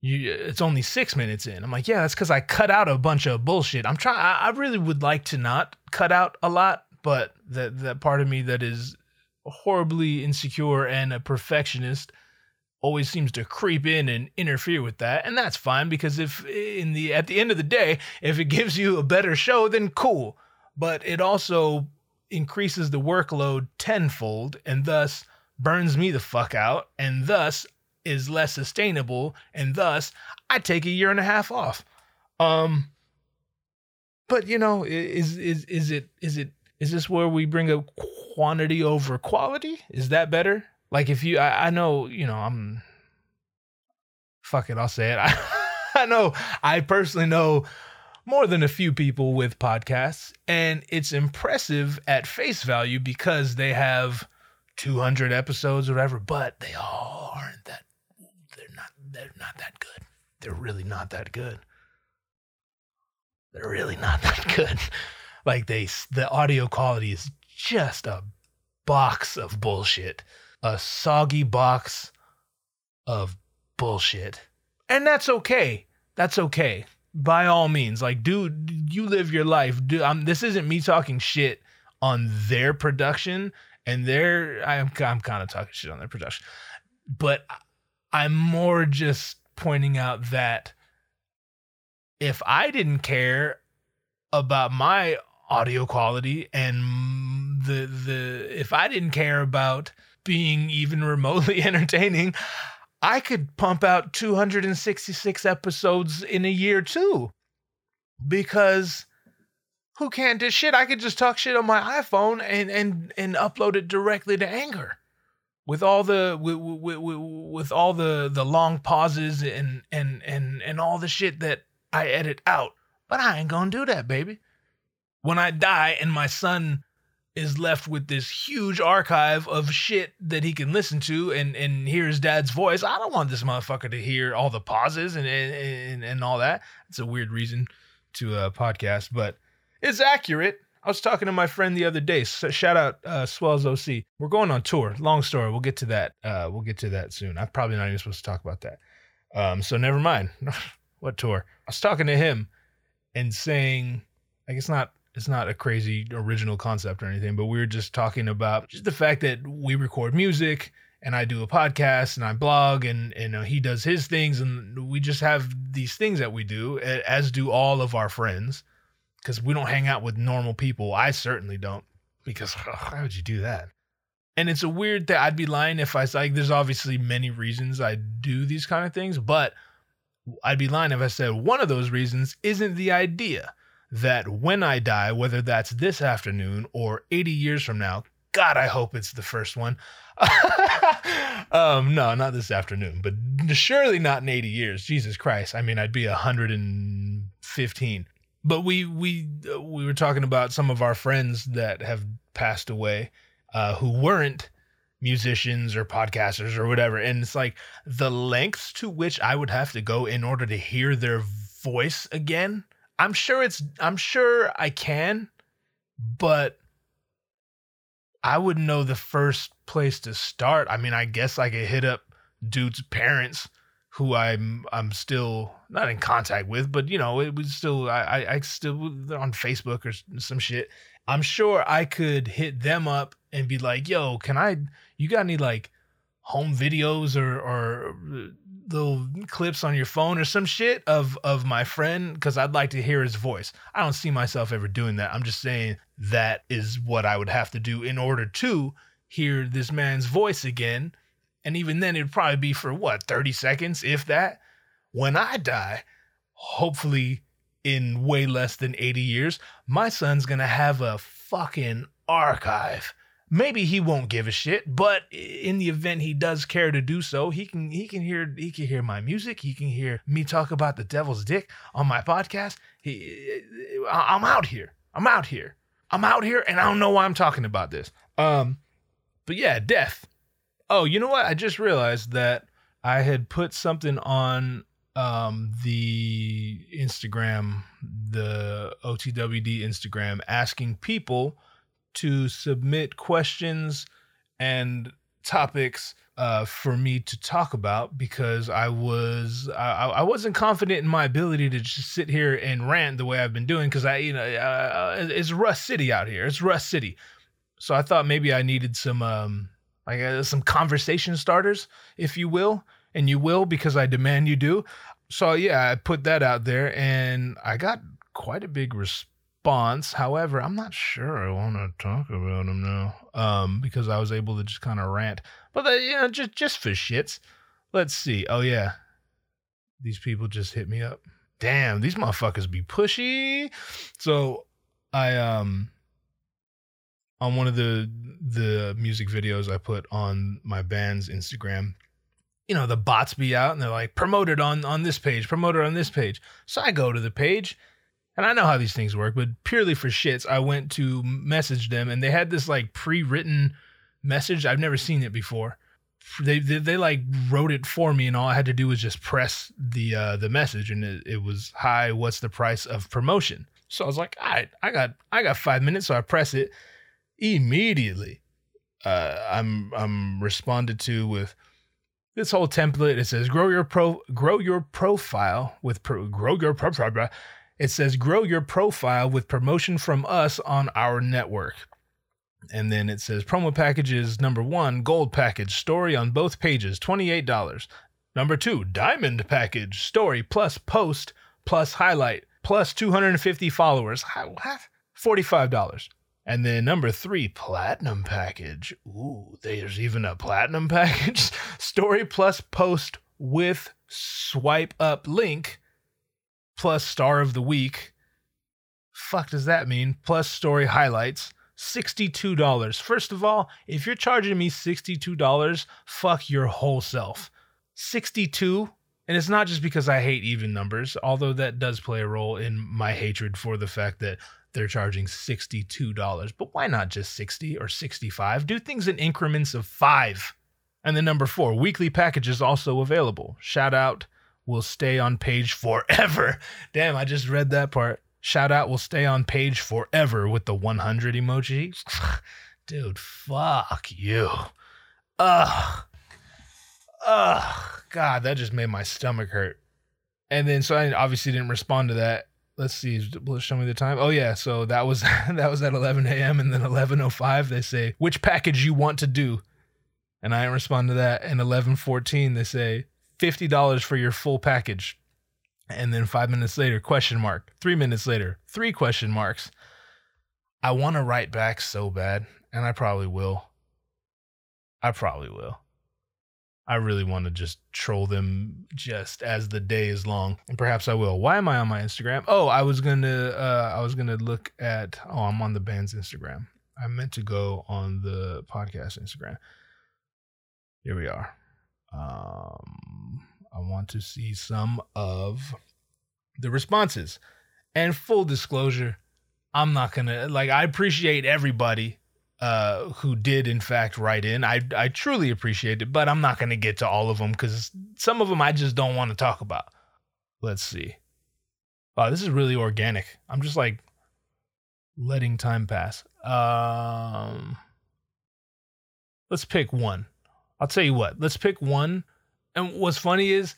you, it's only six minutes in. I'm like, yeah, that's because I cut out a bunch of bullshit. I'm trying, I, I really would like to not cut out a lot, but that, that part of me that is horribly insecure and a perfectionist always seems to creep in and interfere with that and that's fine because if in the at the end of the day if it gives you a better show then cool but it also increases the workload tenfold and thus burns me the fuck out and thus is less sustainable and thus I take a year and a half off. Um but you know is is is it is it is this where we bring up quantity over quality? Is that better? Like if you I, I know you know i'm fuck it i'll say it. I, I know i personally know more than a few people with podcasts and it's impressive at face value because they have 200 episodes or whatever but they all aren't that they're not that good they're really not that good they're really not that good. Like they, the audio quality is just a box of bullshit, a soggy box of bullshit, and that's okay. That's okay. By all means, like, dude, you live your life. Dude, I'm, this isn't me talking shit on their production and their. I'm, I'm kind of talking shit on their production, but I'm more just pointing out that if I didn't care about my audio quality and the the if I didn't care about being even remotely entertaining, I could pump out 266 episodes in a year too. Because who can't do shit? I could just talk shit on my iPhone and and and upload it directly to Anchor with all the with, with, with, all the the long pauses and and and and all the shit that I edit out. But I ain't gonna do that, baby. When I die and my son is left with this huge archive of shit that he can listen to and and hear his dad's voice, I don't want this motherfucker to hear all the pauses and and and, and all that. It's a weird reason to a uh, podcast, but it's accurate. I was talking to my friend the other day. So shout out uh, Swells OC. We're going on tour. Long story. We'll get to that. Uh, we'll get to that soon. I'm probably not even supposed to talk about that. Um, so never mind. what tour? I was talking to him and saying, like, it's not it's not a crazy original concept or anything, but we were just talking about just the fact that we record music and I do a podcast and I blog and and uh, he does his things and we just have these things that we do as do all of our friends because we don't hang out with normal people. I certainly don't because ugh, why would you do that? And it's a weird thing. I'd be lying if I like. There's obviously many reasons I do these kind of things, but I'd be lying if I said one of those reasons isn't the idea that when I die, whether that's this afternoon or 80 years from now, God, I hope it's the first one. um, no, not this afternoon, but surely not in 80 years. Jesus Christ. I mean, I'd be 115. But we we uh, we were talking about some of our friends that have passed away, uh, who weren't musicians or podcasters or whatever, and it's like the lengths to which I would have to go in order to hear their voice again I'm sure it's I'm sure I can, but I wouldn't know the first place to start. I mean, I guess I could hit up dude's parents who I'm I'm still not in contact with, but you know, it was still I I, still on Facebook or some shit. I'm sure I could hit them up and be like, "Yo, can I? You got any like home videos or or uh, little clips on your phone or some shit of of my friend because I'd like to hear his voice. I don't see myself ever doing that. I'm just saying that is what I would have to do in order to hear this man's voice again. And even then, it'd probably be for what 30 seconds, if that. When I die, hopefully in way less than 80 years, my son's gonna have a fucking archive. Maybe he won't give a shit but in the event he does care to do so he can he can hear he can hear my music he can hear me talk about the devil's dick on my podcast. He i'm out here. I'm out here. I'm out here and i don't know why i'm talking about this. Um but yeah death oh you know what? I just realized that i had put something on um the instagram the otwd instagram asking people to submit questions and topics uh, for me to talk about because I was I, I wasn't confident in my ability to just sit here and rant the way I've been doing because I you know uh, it's Rust City out here. It's Rust City, so I thought maybe I needed some um like uh, some conversation starters if you will and you will because I demand you do. So yeah, I put that out there and I got quite a big response. However, I'm not sure I want to talk about them now um, because I was able to just kind of rant. But uh, you know, just just for shits. Let's see. Oh yeah, these people just hit me up. Damn, these motherfuckers be pushy. So I um on one of the the music videos I put on my band's Instagram, you know, the bots be out and they're like promoted on on this page, promoted on this page. So I go to the page and I know how these things work, but purely for shits, I went to message them and they had this like pre written message. I've never seen it before. they, they they like wrote it for me, and all I had to do was just press the uh, the message, and it, it was hi. What's the price of promotion? So I was like, all right, I got I got five minutes, so I press it immediately. Uh, I'm I'm responded to with this whole template. It says grow your pro grow your profile with pro, grow your profile. It says grow your profile with promotion from us on our network. And then it says promo packages number one, gold package, story on both pages, $28. Number two, diamond package, story plus post plus highlight plus 250 followers. What? $45. And then number three, platinum package. Ooh, there's even a platinum package. Story plus post with swipe up link plus star of the week. Fuck does that mean? Plus story highlights. $62. First of all, if you're charging me $62, fuck your whole self. 62 and it's not just because I hate even numbers, although that does play a role in my hatred for the fact that they're charging $62. But why not just 60 or 65? Do things in increments of 5. And then number 4, weekly packages also available. Shout out will stay on page forever. Damn, I just read that part. Shout out will stay on page forever with the 100 emoji. Dude, fuck you. Ugh. Ugh. God, that just made my stomach hurt. And then so I obviously didn't respond to that. Let's see, show me the time? Oh yeah, so that was that was at 11 a.m. and then 11:05 they say which package you want to do, and I respond to that. And 11:14 they say fifty dollars for your full package, and then five minutes later question mark. Three minutes later three question marks. I want to write back so bad, and I probably will. I probably will. I really want to just troll them just as the day is long, and perhaps I will. Why am I on my Instagram? Oh, I was gonna, uh, I was gonna look at. Oh, I'm on the band's Instagram. I meant to go on the podcast Instagram. Here we are. Um, I want to see some of the responses. And full disclosure, I'm not gonna like. I appreciate everybody uh, who did in fact write in. I I truly appreciate it, but I'm not gonna get to all of them because some of them I just don't want to talk about. Let's see. Wow, this is really organic. I'm just like letting time pass. Um, let's pick one. I'll tell you what. Let's pick one. And what's funny is,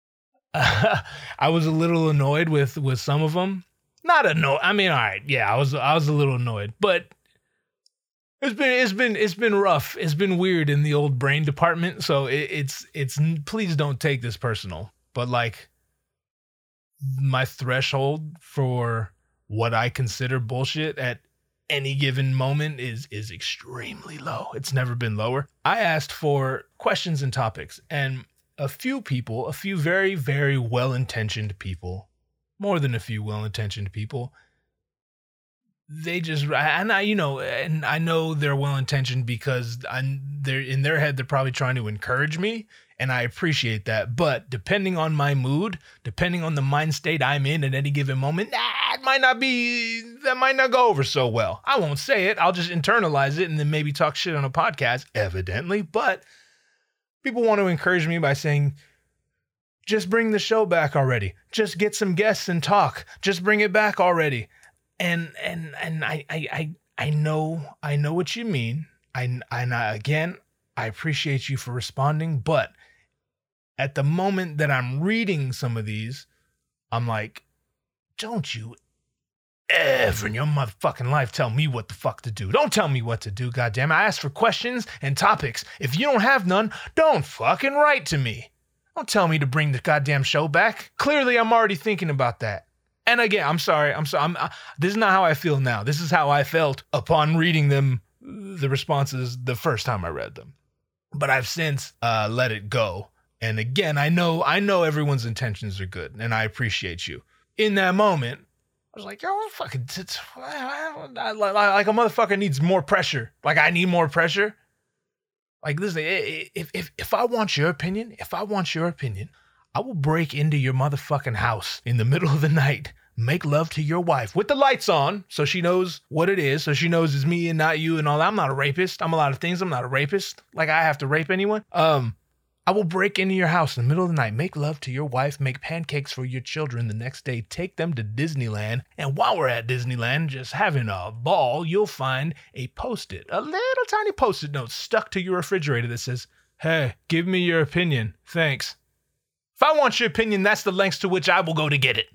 I was a little annoyed with with some of them. Not annoyed. I mean, all right, yeah, I was I was a little annoyed, but it's been it's been it's been rough. It's been weird in the old brain department. So it, it's it's please don't take this personal. But like my threshold for what I consider bullshit at any given moment is is extremely low. It's never been lower. I asked for questions and topics and a few people, a few very very well-intentioned people, more than a few well-intentioned people they just and I you know and I know they're well intentioned because I they're in their head they're probably trying to encourage me and I appreciate that. But depending on my mood depending on the mind state I'm in at any given moment that might not be that might not go over so well. I won't say it. I'll just internalize it and then maybe talk shit on a podcast evidently. But people want to encourage me by saying just bring the show back already. Just get some guests and talk. Just bring it back already and and and I I I, I know I know what you mean. I and I, again I appreciate you for responding, but at the moment that I'm reading some of these, I'm like, don't you ever in your motherfucking life tell me what the fuck to do. Don't tell me what to do, goddamn. I ask for questions and topics. If you don't have none, don't fucking write to me. Don't tell me to bring the goddamn show back. Clearly, I'm already thinking about that. And again, I'm sorry. I'm sorry. I'm, uh, this is not how I feel now. This is how I felt upon reading them, the responses the first time I read them. But I've since uh, let it go. And again, I know I know everyone's intentions are good, and I appreciate you. In that moment, I was like, yo, fucking, t- like a motherfucker needs more pressure. Like I need more pressure. Like listen, if if if I want your opinion, if I want your opinion, I will break into your motherfucking house in the middle of the night, make love to your wife with the lights on so she knows what it is. So she knows it's me and not you and all that. I'm not a rapist. I'm a lot of things. I'm not a rapist. Like I have to rape anyone. Um, I will break into your house in the middle of the night, make love to your wife, make pancakes for your children the next day, take them to Disneyland. And while we're at Disneyland, just having a ball, you'll find a post it, a little tiny post it note stuck to your refrigerator that says, Hey, give me your opinion. Thanks. If I want your opinion, that's the lengths to which I will go to get it.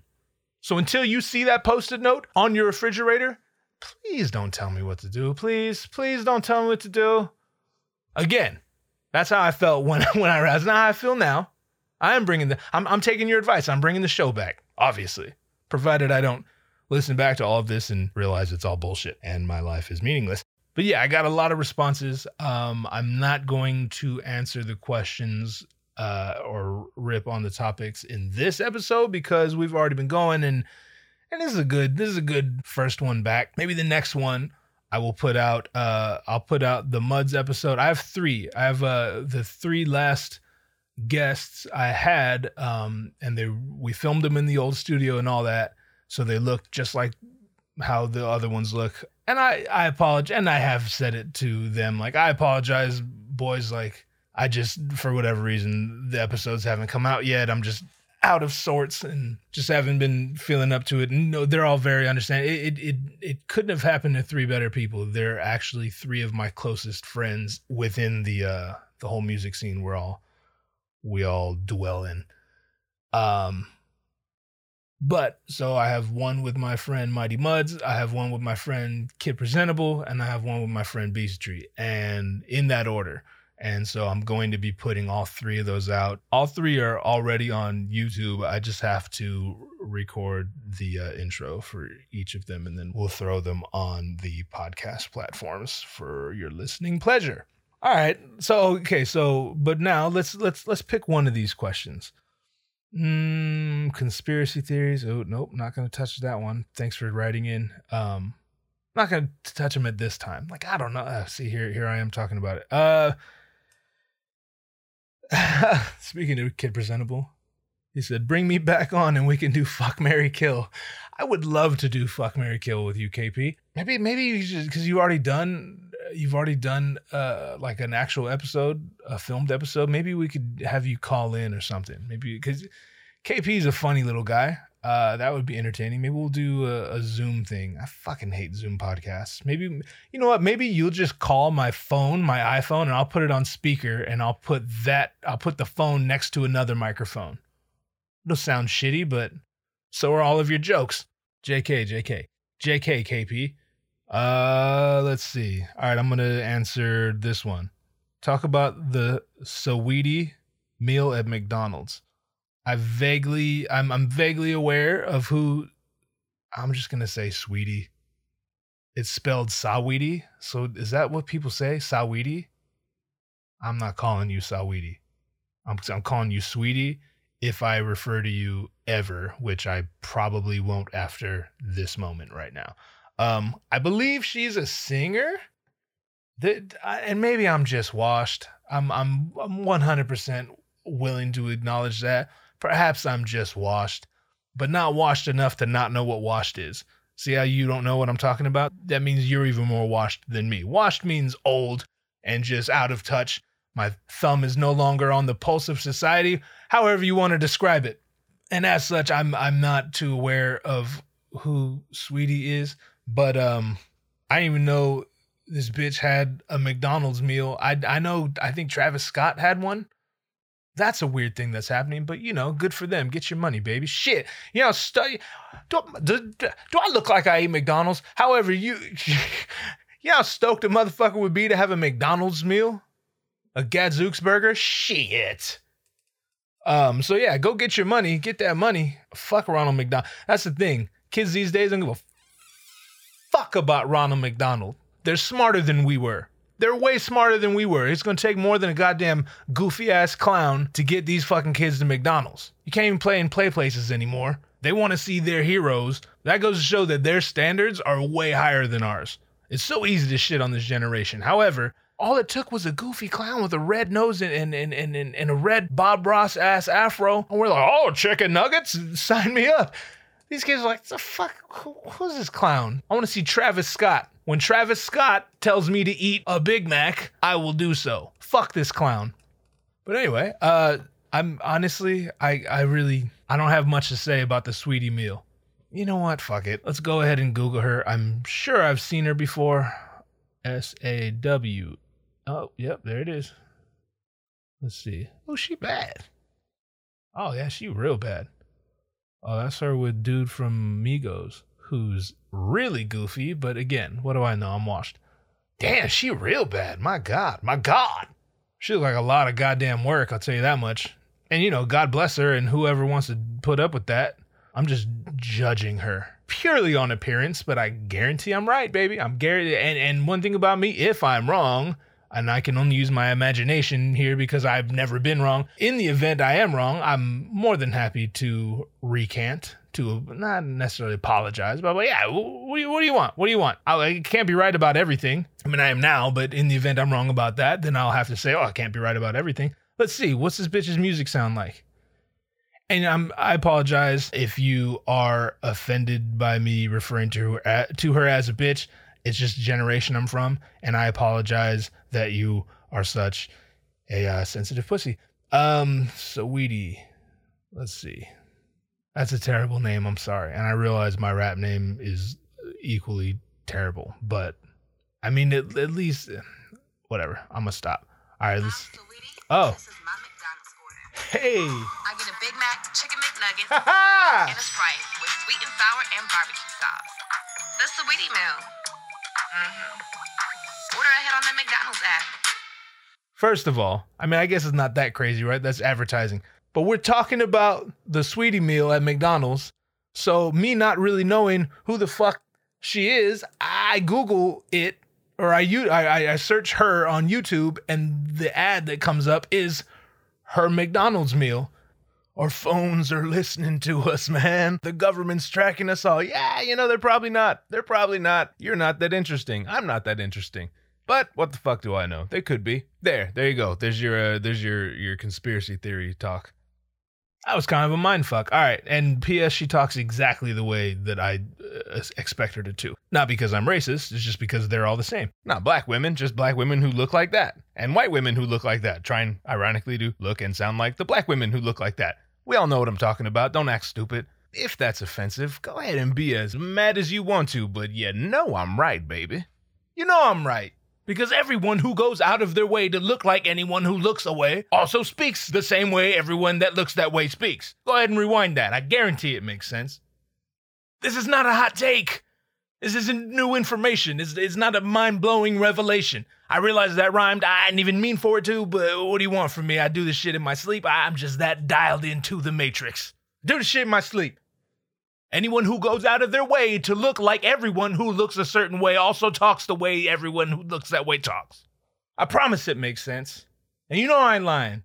So until you see that post it note on your refrigerator, please don't tell me what to do. Please, please don't tell me what to do. Again, that's how I felt when when I that's not how I feel now. I am bringing the I'm I'm taking your advice. I'm bringing the show back, obviously, provided I don't listen back to all of this and realize it's all bullshit and my life is meaningless. But yeah, I got a lot of responses. Um, I'm not going to answer the questions uh, or rip on the topics in this episode because we've already been going and and this is a good this is a good first one back. Maybe the next one I will put out uh I'll put out the Muds episode. I have 3. I have uh the 3 last guests I had um and they we filmed them in the old studio and all that so they look just like how the other ones look. And I I apologize and I have said it to them like I apologize boys like I just for whatever reason the episodes haven't come out yet. I'm just out of sorts and just haven't been feeling up to it. No, they're all very understanding. It, it it it couldn't have happened to three better people. They're actually three of my closest friends within the uh the whole music scene. We're all we all dwell in. Um but so I have one with my friend Mighty Muds, I have one with my friend Kid Presentable, and I have one with my friend Beastry. And in that order. And so I'm going to be putting all three of those out. All three are already on YouTube. I just have to record the uh, intro for each of them and then we'll throw them on the podcast platforms for your listening pleasure. All right. So okay, so but now let's let's let's pick one of these questions. Mm, conspiracy theories. Oh, nope, not going to touch that one. Thanks for writing in. Um not going to touch them at this time. Like I don't know. Uh, see here here I am talking about it. Uh Speaking of Kid Presentable, he said, Bring me back on and we can do Fuck Mary Kill. I would love to do Fuck Mary Kill with you, KP. Maybe, maybe you should, because you've already done, you've already done uh, like an actual episode, a filmed episode. Maybe we could have you call in or something. Maybe, because KP is a funny little guy. Uh, that would be entertaining. Maybe we'll do a, a, Zoom thing. I fucking hate Zoom podcasts. Maybe you know what? Maybe you'll just call my phone, my iPhone, and I'll put it on speaker, and I'll put that. I'll put the phone next to another microphone. It'll sound shitty, but so are all of your jokes. JK, JK, JK, KP. Uh, let's see. All right, I'm gonna answer this one. Talk about the Saweetie meal at McDonald's. I vaguely I'm I'm vaguely aware of who I'm just gonna say sweetie. It's spelled Saweetie. So is that what people say? Saweetie? I'm not calling you Saweetie. I'm I'm calling you sweetie if I refer to you ever, which I probably won't after this moment right now. Um, I believe she's a singer. That and maybe I'm just washed. I'm I'm I'm 100% willing to acknowledge that. Perhaps I'm just washed, but not washed enough to not know what washed is. See how you don't know what I'm talking about? That means you're even more washed than me. Washed means old and just out of touch. My thumb is no longer on the pulse of society, however you want to describe it. And as such, I'm I'm not too aware of who Sweetie is, but um I didn't even know this bitch had a McDonald's meal. I I know I think Travis Scott had one. That's a weird thing that's happening, but you know, good for them. Get your money, baby. Shit, you know, stu- do, do, do I look like I eat McDonald's? However, you, you know how stoked a motherfucker would be to have a McDonald's meal, a Gadzooks burger. Shit. Um. So yeah, go get your money. Get that money. Fuck Ronald McDonald. That's the thing. Kids these days don't give a fuck about Ronald McDonald. They're smarter than we were. They're way smarter than we were. It's gonna take more than a goddamn goofy ass clown to get these fucking kids to McDonald's. You can't even play in play places anymore. They want to see their heroes. That goes to show that their standards are way higher than ours. It's so easy to shit on this generation. However, all it took was a goofy clown with a red nose and, and, and, and, and a red Bob Ross ass afro. And we're like, oh, chicken nuggets? Sign me up. These kids are like, the fuck? Who, who's this clown? I want to see Travis Scott. When Travis Scott tells me to eat a Big Mac, I will do so. Fuck this clown. But anyway, uh, I'm honestly, I, I really, I don't have much to say about the sweetie meal. You know what? Fuck it. Let's go ahead and Google her. I'm sure I've seen her before. S A W. Oh, yep, there it is. Let's see. Oh, she bad. Oh yeah, she real bad. Oh, that's her with dude from Migos, who's really goofy. But again, what do I know? I'm washed. Damn, she real bad. My God, my God. She look like a lot of goddamn work. I'll tell you that much. And you know, God bless her and whoever wants to put up with that. I'm just judging her purely on appearance, but I guarantee I'm right, baby. I'm guaranteed. And and one thing about me, if I'm wrong, and I can only use my imagination here because I've never been wrong. In the event I am wrong, I'm more than happy to recant, to not necessarily apologize, but, yeah, what do, you, what do you want? What do you want? I, can't be right about everything. I mean, I am now, but in the event I'm wrong about that, then I'll have to say, oh, I can't be right about everything. Let's see, what's this bitch's music sound like? And I'm, I apologize if you are offended by me referring to her, to her as a bitch. It's just generation I'm from, and I apologize that you are such a uh, sensitive pussy. Um, sweetie, let's see. That's a terrible name. I'm sorry, and I realize my rap name is equally terrible, but I mean, at, at least, whatever. I'm gonna stop. All right, let's. Oh. This is my order. Hey. I get a Big Mac, chicken McNuggets, and a Sprite with sweet and sour and barbecue sauce. The Sweetie Meal. Mm-hmm. Order ahead on the McDonald's app. First of all, I mean, I guess it's not that crazy, right? That's advertising. But we're talking about the sweetie meal at McDonald's. So, me not really knowing who the fuck she is, I Google it or I I search her on YouTube, and the ad that comes up is her McDonald's meal. Our phones are listening to us, man. The government's tracking us all. Yeah, you know, they're probably not. They're probably not. You're not that interesting. I'm not that interesting. But what the fuck do I know? They could be. There, there you go. There's your uh, there's your your conspiracy theory talk. That was kind of a mind fuck. All right, and P.S. She talks exactly the way that I uh, expect her to. Too. Not because I'm racist. It's just because they're all the same. Not black women, just black women who look like that, and white women who look like that. Trying ironically to look and sound like the black women who look like that. We all know what I'm talking about. Don't act stupid. If that's offensive, go ahead and be as mad as you want to, but you know I'm right, baby. You know I'm right. Because everyone who goes out of their way to look like anyone who looks away also speaks the same way everyone that looks that way speaks. Go ahead and rewind that. I guarantee it makes sense. This is not a hot take. This isn't new information. It's, it's not a mind blowing revelation. I realize that rhymed. I didn't even mean for it to, but what do you want from me? I do this shit in my sleep. I'm just that dialed into the matrix. do the shit in my sleep. Anyone who goes out of their way to look like everyone who looks a certain way also talks the way everyone who looks that way talks. I promise it makes sense. And you know I ain't lying.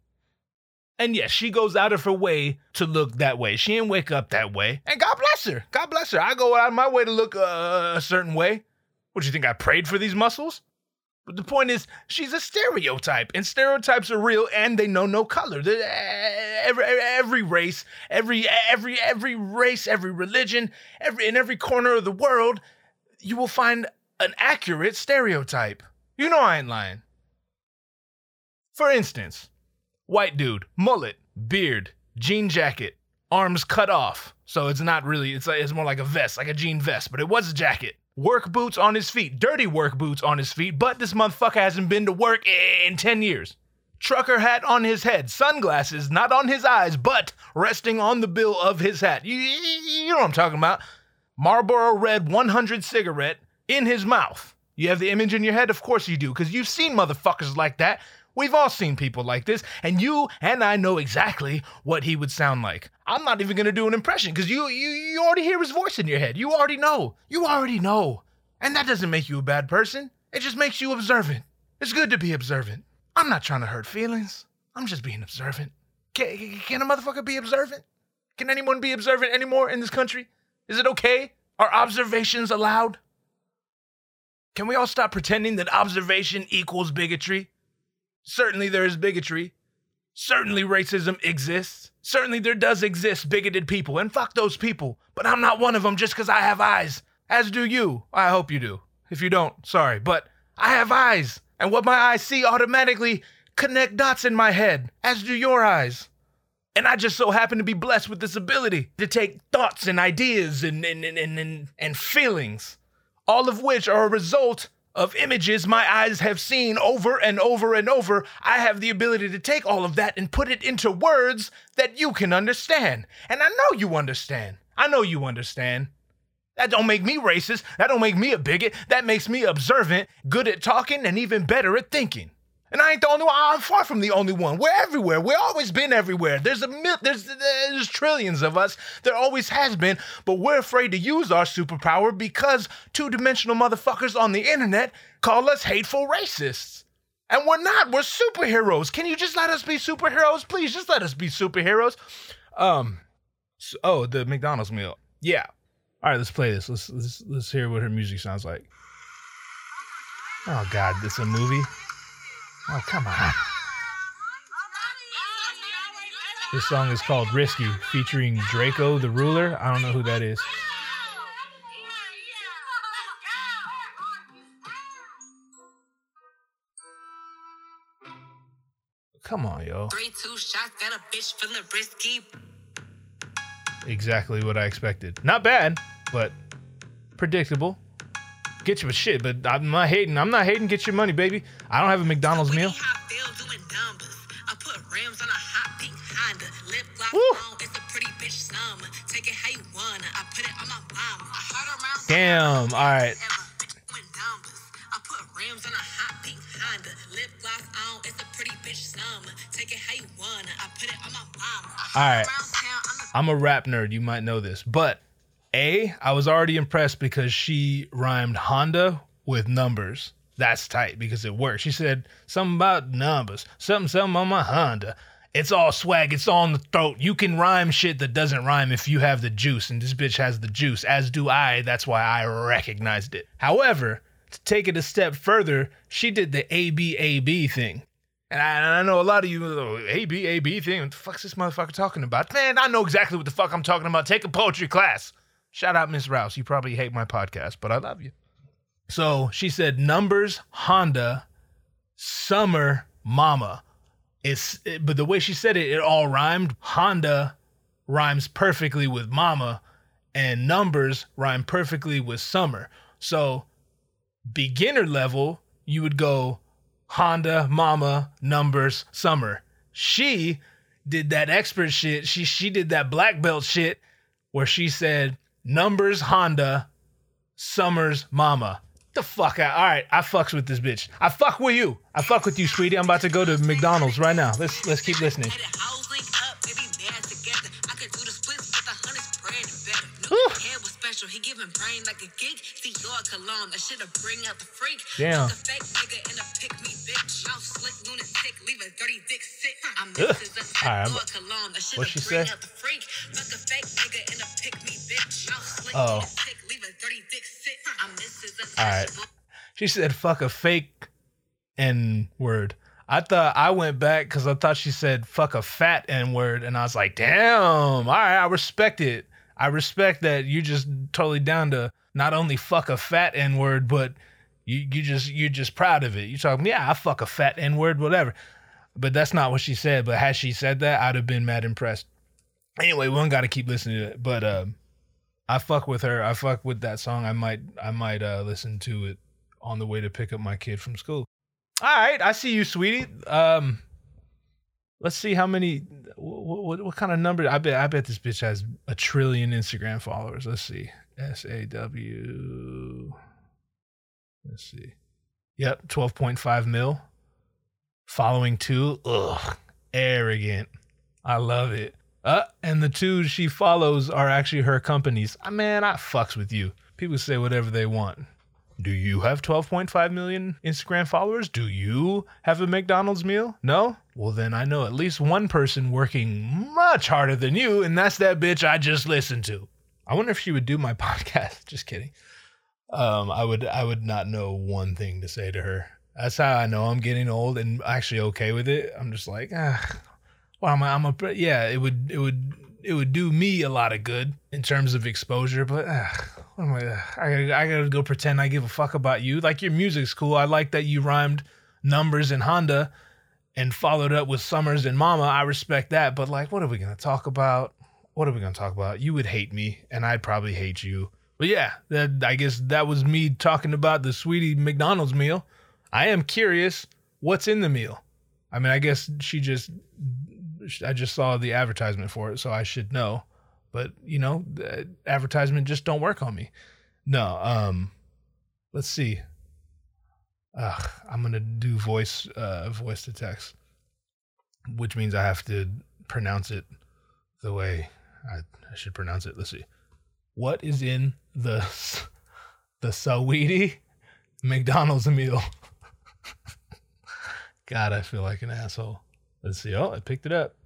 And yes, she goes out of her way to look that way. She didn't wake up that way. And God bless her. God bless her. I go out of my way to look uh, a certain way. What, do you think I prayed for these muscles? But the point is, she's a stereotype, and stereotypes are real, and they know no color. Every, every race, every every every race, every religion, every in every corner of the world, you will find an accurate stereotype. You know I ain't lying. For instance, white dude, mullet, beard, jean jacket, arms cut off, so it's not really. It's like, it's more like a vest, like a jean vest, but it was a jacket. Work boots on his feet, dirty work boots on his feet, but this motherfucker hasn't been to work in 10 years. Trucker hat on his head, sunglasses not on his eyes, but resting on the bill of his hat. You, you, know what I'm talking about. Marlboro Red 100 cigarette in his mouth. You have the image in your head? Of course you do, because you've seen motherfuckers like that. We've all seen people like this, and you and I know exactly what he would sound like. I'm not even gonna do an impression, because you, you you already hear his voice in your head. You already know. You already know. And that doesn't make you a bad person. It just makes you observant. It's good to be observant. I'm not trying to hurt feelings. I'm just being observant. Can, can a motherfucker be observant? Can anyone be observant anymore in this country? Is it okay? Are observations allowed? Can we all stop pretending that observation equals bigotry? Certainly there is bigotry. Certainly racism exists. Certainly there does exist bigoted people, and fuck those people. But I'm not one of them just because I have eyes. As do you. I hope you do. If you don't, sorry. But I have eyes. And what my eyes see automatically connect dots in my head, as do your eyes. And I just so happen to be blessed with this ability to take thoughts and ideas and, and, and, and, and, and feelings, all of which are a result of images my eyes have seen over and over and over. I have the ability to take all of that and put it into words that you can understand. And I know you understand. I know you understand. That don't make me racist. That don't make me a bigot. That makes me observant, good at talking, and even better at thinking. And I ain't the only one. I'm far from the only one. We're everywhere. We've always been everywhere. There's a mil- there's there's trillions of us. There always has been, but we're afraid to use our superpower because two-dimensional motherfuckers on the internet call us hateful racists. And we're not. We're superheroes. Can you just let us be superheroes? Please just let us be superheroes. Um so- oh, the McDonald's meal. Yeah. All right, let's play this. Let's let's let's hear what her music sounds like. Oh god, this a movie? Oh, come on. This song is called Risky, featuring Drakeo the Ruler. I don't know who that is. Come on, yo. Three, two shots, got a bitch feeling risky. Exactly what I expected. Not bad, but predictable. Get you a shit, but I'm not hating. I'm not hating. Get your money, baby. I don't have a McDonald's meal. Whitney Hot Bill doing numbers. I put rims on a hot pink Honda. Lip gloss Woo. on, it's a pretty bitch summer. Take it how you wanna. I put it on my mama. I heard around Damn. All right. Doing numbers. I put rims on a hot pink Honda. Lip gloss on, it's a pretty bitch summer. Take it how you wanna. I put it on my mama. I All right. around town, I'm the I'm a rap nerd. You might know this, but a I was already impressed because she rhymed Honda with numbers. That's tight because it works. She said something about numbers, something something on my Honda. It's all swag. It's all in the throat. You can rhyme shit that doesn't rhyme if you have the juice, and this bitch has the juice, as do I. That's why I recognized it. However, to take it a step further, she did the ABAB thing. And I, and I know a lot of you, oh, AB, AB thing. What the fuck's this motherfucker talking about? Man, I know exactly what the fuck I'm talking about. Take a poetry class. Shout out Miss Rouse. You probably hate my podcast, but I love you. So she said numbers, Honda, summer, mama. It's it- but the way she said it, it all rhymed. Honda rhymes perfectly with mama, and numbers rhyme perfectly with summer. So beginner level, you would go Honda, Mama, Numbers, Summer. She did that expert shit. She she did that black belt shit where she said Numbers, Honda, Summers, Mama. The fuck out. All right, I fucks with this bitch. I fuck with you. I fuck with you, sweetie. I'm about to go to McDonald's right now. Let's let's keep listening. His hair was special. He giving brain like a geek. See your cologne, that shit'll bring out the freak. Damn. Fuck a fake nigga and a pick me bitch. Mouth slick, lunatic, leave a dirty dick sick. I'm Ugh. Mrs. A cologne, that shit'll bring out the freak. Fuck a fake nigga and a pick me bitch. Mouth slick, Oh. lunatic, leave a dirty dick sick. I'm Mrs. All right. She said fuck a fake N word. I thought I went back because I thought she said fuck a fat N word, and I was like, damn. All right, I respect it. I respect that you just totally down to not only fuck a fat N word, but you you just you're just proud of it. You talking, yeah, I fuck a fat N word, whatever. But that's not what she said. But had she said that, I'd have been mad impressed. Anyway, one got to keep listening to it. But um, I fuck with her. I fuck with that song. I might I might uh, listen to it on the way to pick up my kid from school. All right, I see you, sweetie. Um, let's see how many. What, what, what kind of number? I bet I bet this bitch has a trillion Instagram followers. Let's see. S A W. Let's see. Yep, twelve point five mil. Following two. Ugh, arrogant. I love it. Uh, and the two she follows are actually her companies. Ah, man, I fucks with you. People say whatever they want. Do you have 12.5 million Instagram followers? Do you have a McDonald's meal? No? Well, then I know at least one person working much harder than you, and that's that bitch I just listened to. I wonder if she would do my podcast. Just kidding. Um, I would I would not know one thing to say to her. That's how I know I'm getting old and actually okay with it. I'm just like, ah, Well, I'm, a, I'm a yeah. It would it would it would do me a lot of good in terms of exposure. But uh, what am I? Uh, I gotta, I gotta go pretend I give a fuck about you. Like your music's cool. I like that you rhymed numbers in Honda and followed up with Summers and Mama. I respect that. But like, what are we gonna talk about? What are we gonna talk about? You would hate me, and I'd probably hate you. But yeah, that I guess that was me talking about the sweetie McDonald's meal. I am curious what's in the meal. I mean, I guess she just I just saw the advertisement for it, so I should know. But you know, advertisement just don't work on me. No, um, let's see. Ugh, I'm gonna do voice uh, voice to text, which means I have to pronounce it the way I, I should pronounce it. Let's see. What is in the the Saweetie McDonald's meal? God, I feel like an asshole. Let's see. Oh, I picked it up.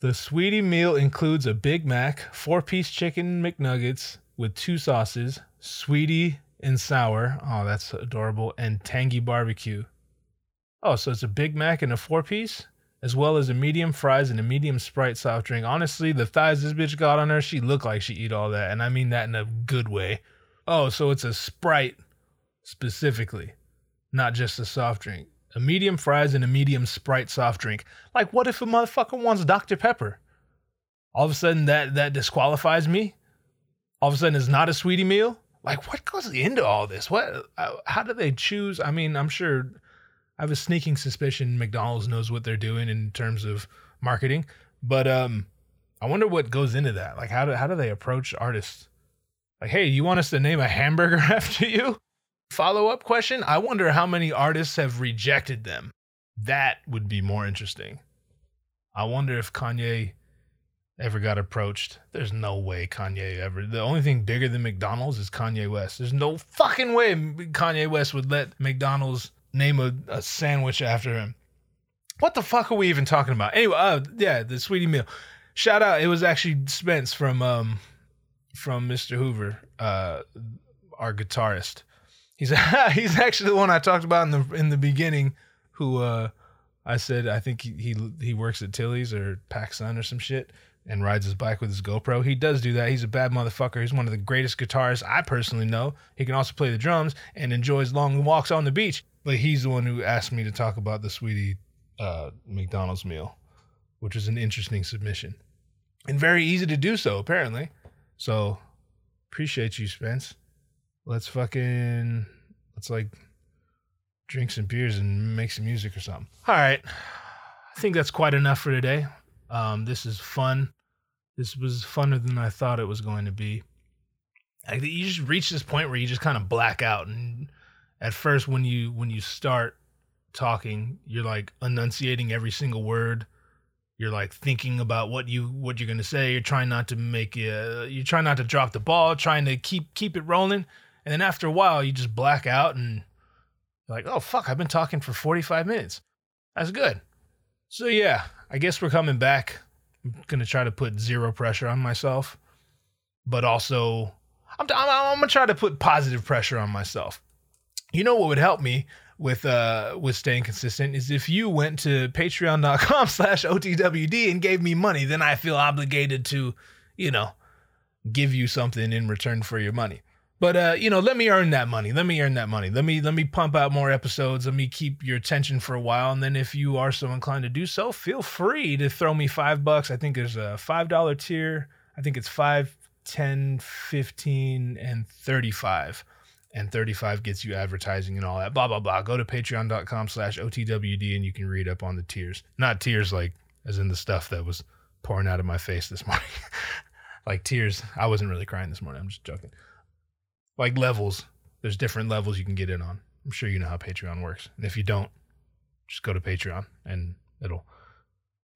The Sweetie meal includes a Big Mac, four piece chicken McNuggets with two sauces, Sweetie and sour. Oh, that's adorable. And tangy barbecue. Oh, so it's a Big Mac and a four piece, as well as a medium fries and a medium Sprite soft drink. Honestly, the thighs this bitch got on her, she looked like she eat all that, and I mean that in a good way. Oh, so it's a Sprite specifically, not just a soft drink. A medium fries and a medium Sprite soft drink. Like, what if a motherfucker wants Dr. Pepper? All of a sudden, that that disqualifies me. All of a sudden, it's not a sweetie meal. Like, what goes into all this? What? uh, How do they choose? I mean, I'm sure. I have a sneaking suspicion McDonald's knows what they're doing in terms of marketing, but um, I wonder what goes into that. Like, how do how do they approach artists? Like, hey, you want us to name a hamburger after you? Follow up question I wonder how many artists have rejected them. That would be more interesting. I wonder if Kanye ever got approached. There's no way Kanye ever. The only thing bigger than McDonald's is Kanye West. There's no fucking way Kanye West would let McDonald's name a, a sandwich after him. What the fuck are we even talking about? Anyway, uh, yeah, the sweetie meal. Shout out. It was actually Spence from um from Mr. Hoover, uh, our guitarist. He's he's actually the one I talked about in the in the beginning. Who uh, I said I think he, he he works at Tilly's or PacSun or some shit and rides his bike with his GoPro. He does do that. He's a bad motherfucker. He's one of the greatest guitarists I personally know. He can also play the drums and enjoys long walks on the beach. But he's the one who asked me to talk about the sweetie uh, McDonald's meal, which is an interesting submission and very easy to do so apparently. So appreciate you, Spence. Let's fucking let's like drink some beers and make some music or something. All right. I think that's quite enough for today. Um, this is fun. This was funner than I thought it was going to be. Like you just reach this point where you just kind of black out, and at first, when you when you start talking, you're like enunciating every single word. You're like thinking about what you what you're gonna say. You're trying not to make uh, you're trying not to drop the ball. Trying to keep keep it rolling. And then after a while, you just black out and like, oh fuck, I've been talking for 45 minutes. That's good. So yeah, I guess we're coming back. I'm gonna try to put zero pressure on myself, but also I'm, I'm, I'm gonna try to put positive pressure on myself. You know what would help me with uh with staying consistent is if you went to patreon.com slash otwd and gave me money then i feel obligated to you know give you something in return for your money but uh you know let me earn that money. Let me earn that money. Let me let me pump out more episodes. Let me keep your attention for a while. And then if you are so inclined to do so feel free to throw me five bucks. I think there's a five dollar tier. I think it's five, ten, fifteen, and 35 and 35 gets you advertising and all that. Blah blah blah. Go to patreon.com slash otwd and you can read up on the tiers. Not tears like as in the stuff that was pouring out of my face this morning. Like tears. I wasn't really crying this morning. I'm just joking like levels there's different levels you can get in on i'm sure you know how patreon works and if you don't just go to patreon and it'll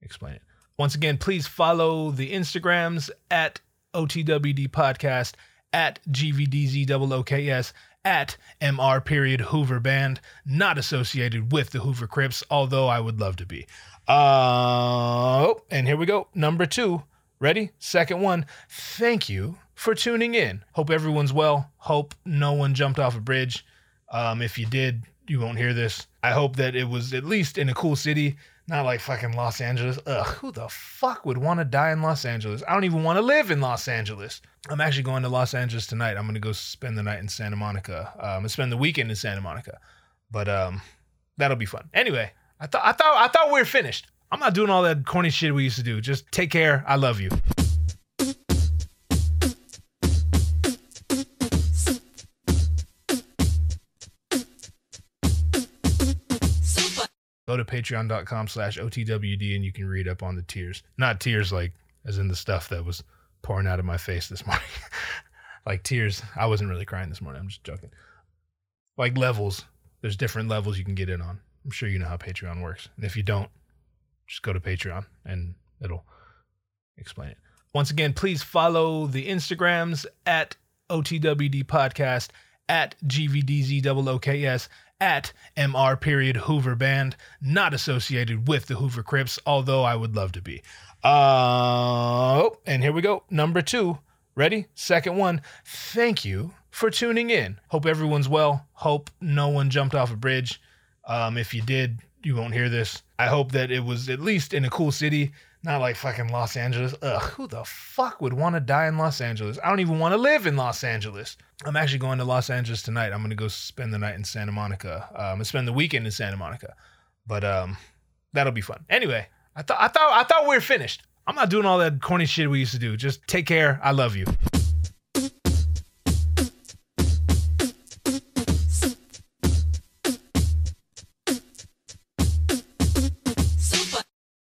explain it once again please follow the instagrams at otwd podcast at GVDZOOKS at MR period Hoover Band, not associated with the Hoover Crips, although I would love to be. Uh, and here we go. Number two. Ready? Second one. Thank you for tuning in. Hope everyone's well. Hope no one jumped off a bridge. Um, if you did, you won't hear this. I hope that it was at least in a cool city, Not like fucking Los Angeles. Ugh, who the fuck would want to die in Los Angeles? I don't even want to live in Los Angeles. I'm actually going to Los Angeles tonight. I'm gonna go spend the night in Santa Monica. Uh, I'm gonna spend the weekend in Santa Monica, but um, that'll be fun. Anyway, I thought I thought I thought we were finished. I'm not doing all that corny shit we used to do. Just take care. I love you. patreon.com slash OTWD and you can read up on the tears. Not tears like as in the stuff that was pouring out of my face this morning. like tears. I wasn't really crying this morning. I'm just joking. Like levels. There's different levels you can get in on. I'm sure you know how Patreon works. And if you don't, just go to Patreon and it'll explain it. Once again, please follow the Instagrams at OTWD Podcast, at GVDZOOKS, at MR period Hoover Band, not associated with the Hoover Crips, although I would love to be. Uh, and here we go. Number two. Ready? Second one. Thank you for tuning in. Hope everyone's well. Hope no one jumped off a bridge. Um, if you did, you won't hear this. I hope that it was at least in a cool city, not like fucking Los Angeles. Ugh, who the fuck would want to die in Los Angeles? I don't even want to live in Los Angeles. I'm actually going to Los Angeles tonight. I'm gonna go spend the night in Santa Monica. Uh, I'm gonna spend the weekend in Santa Monica, but um, that'll be fun. Anyway, I thought I thought I thought we were finished. I'm not doing all that corny shit we used to do. Just take care. I love you.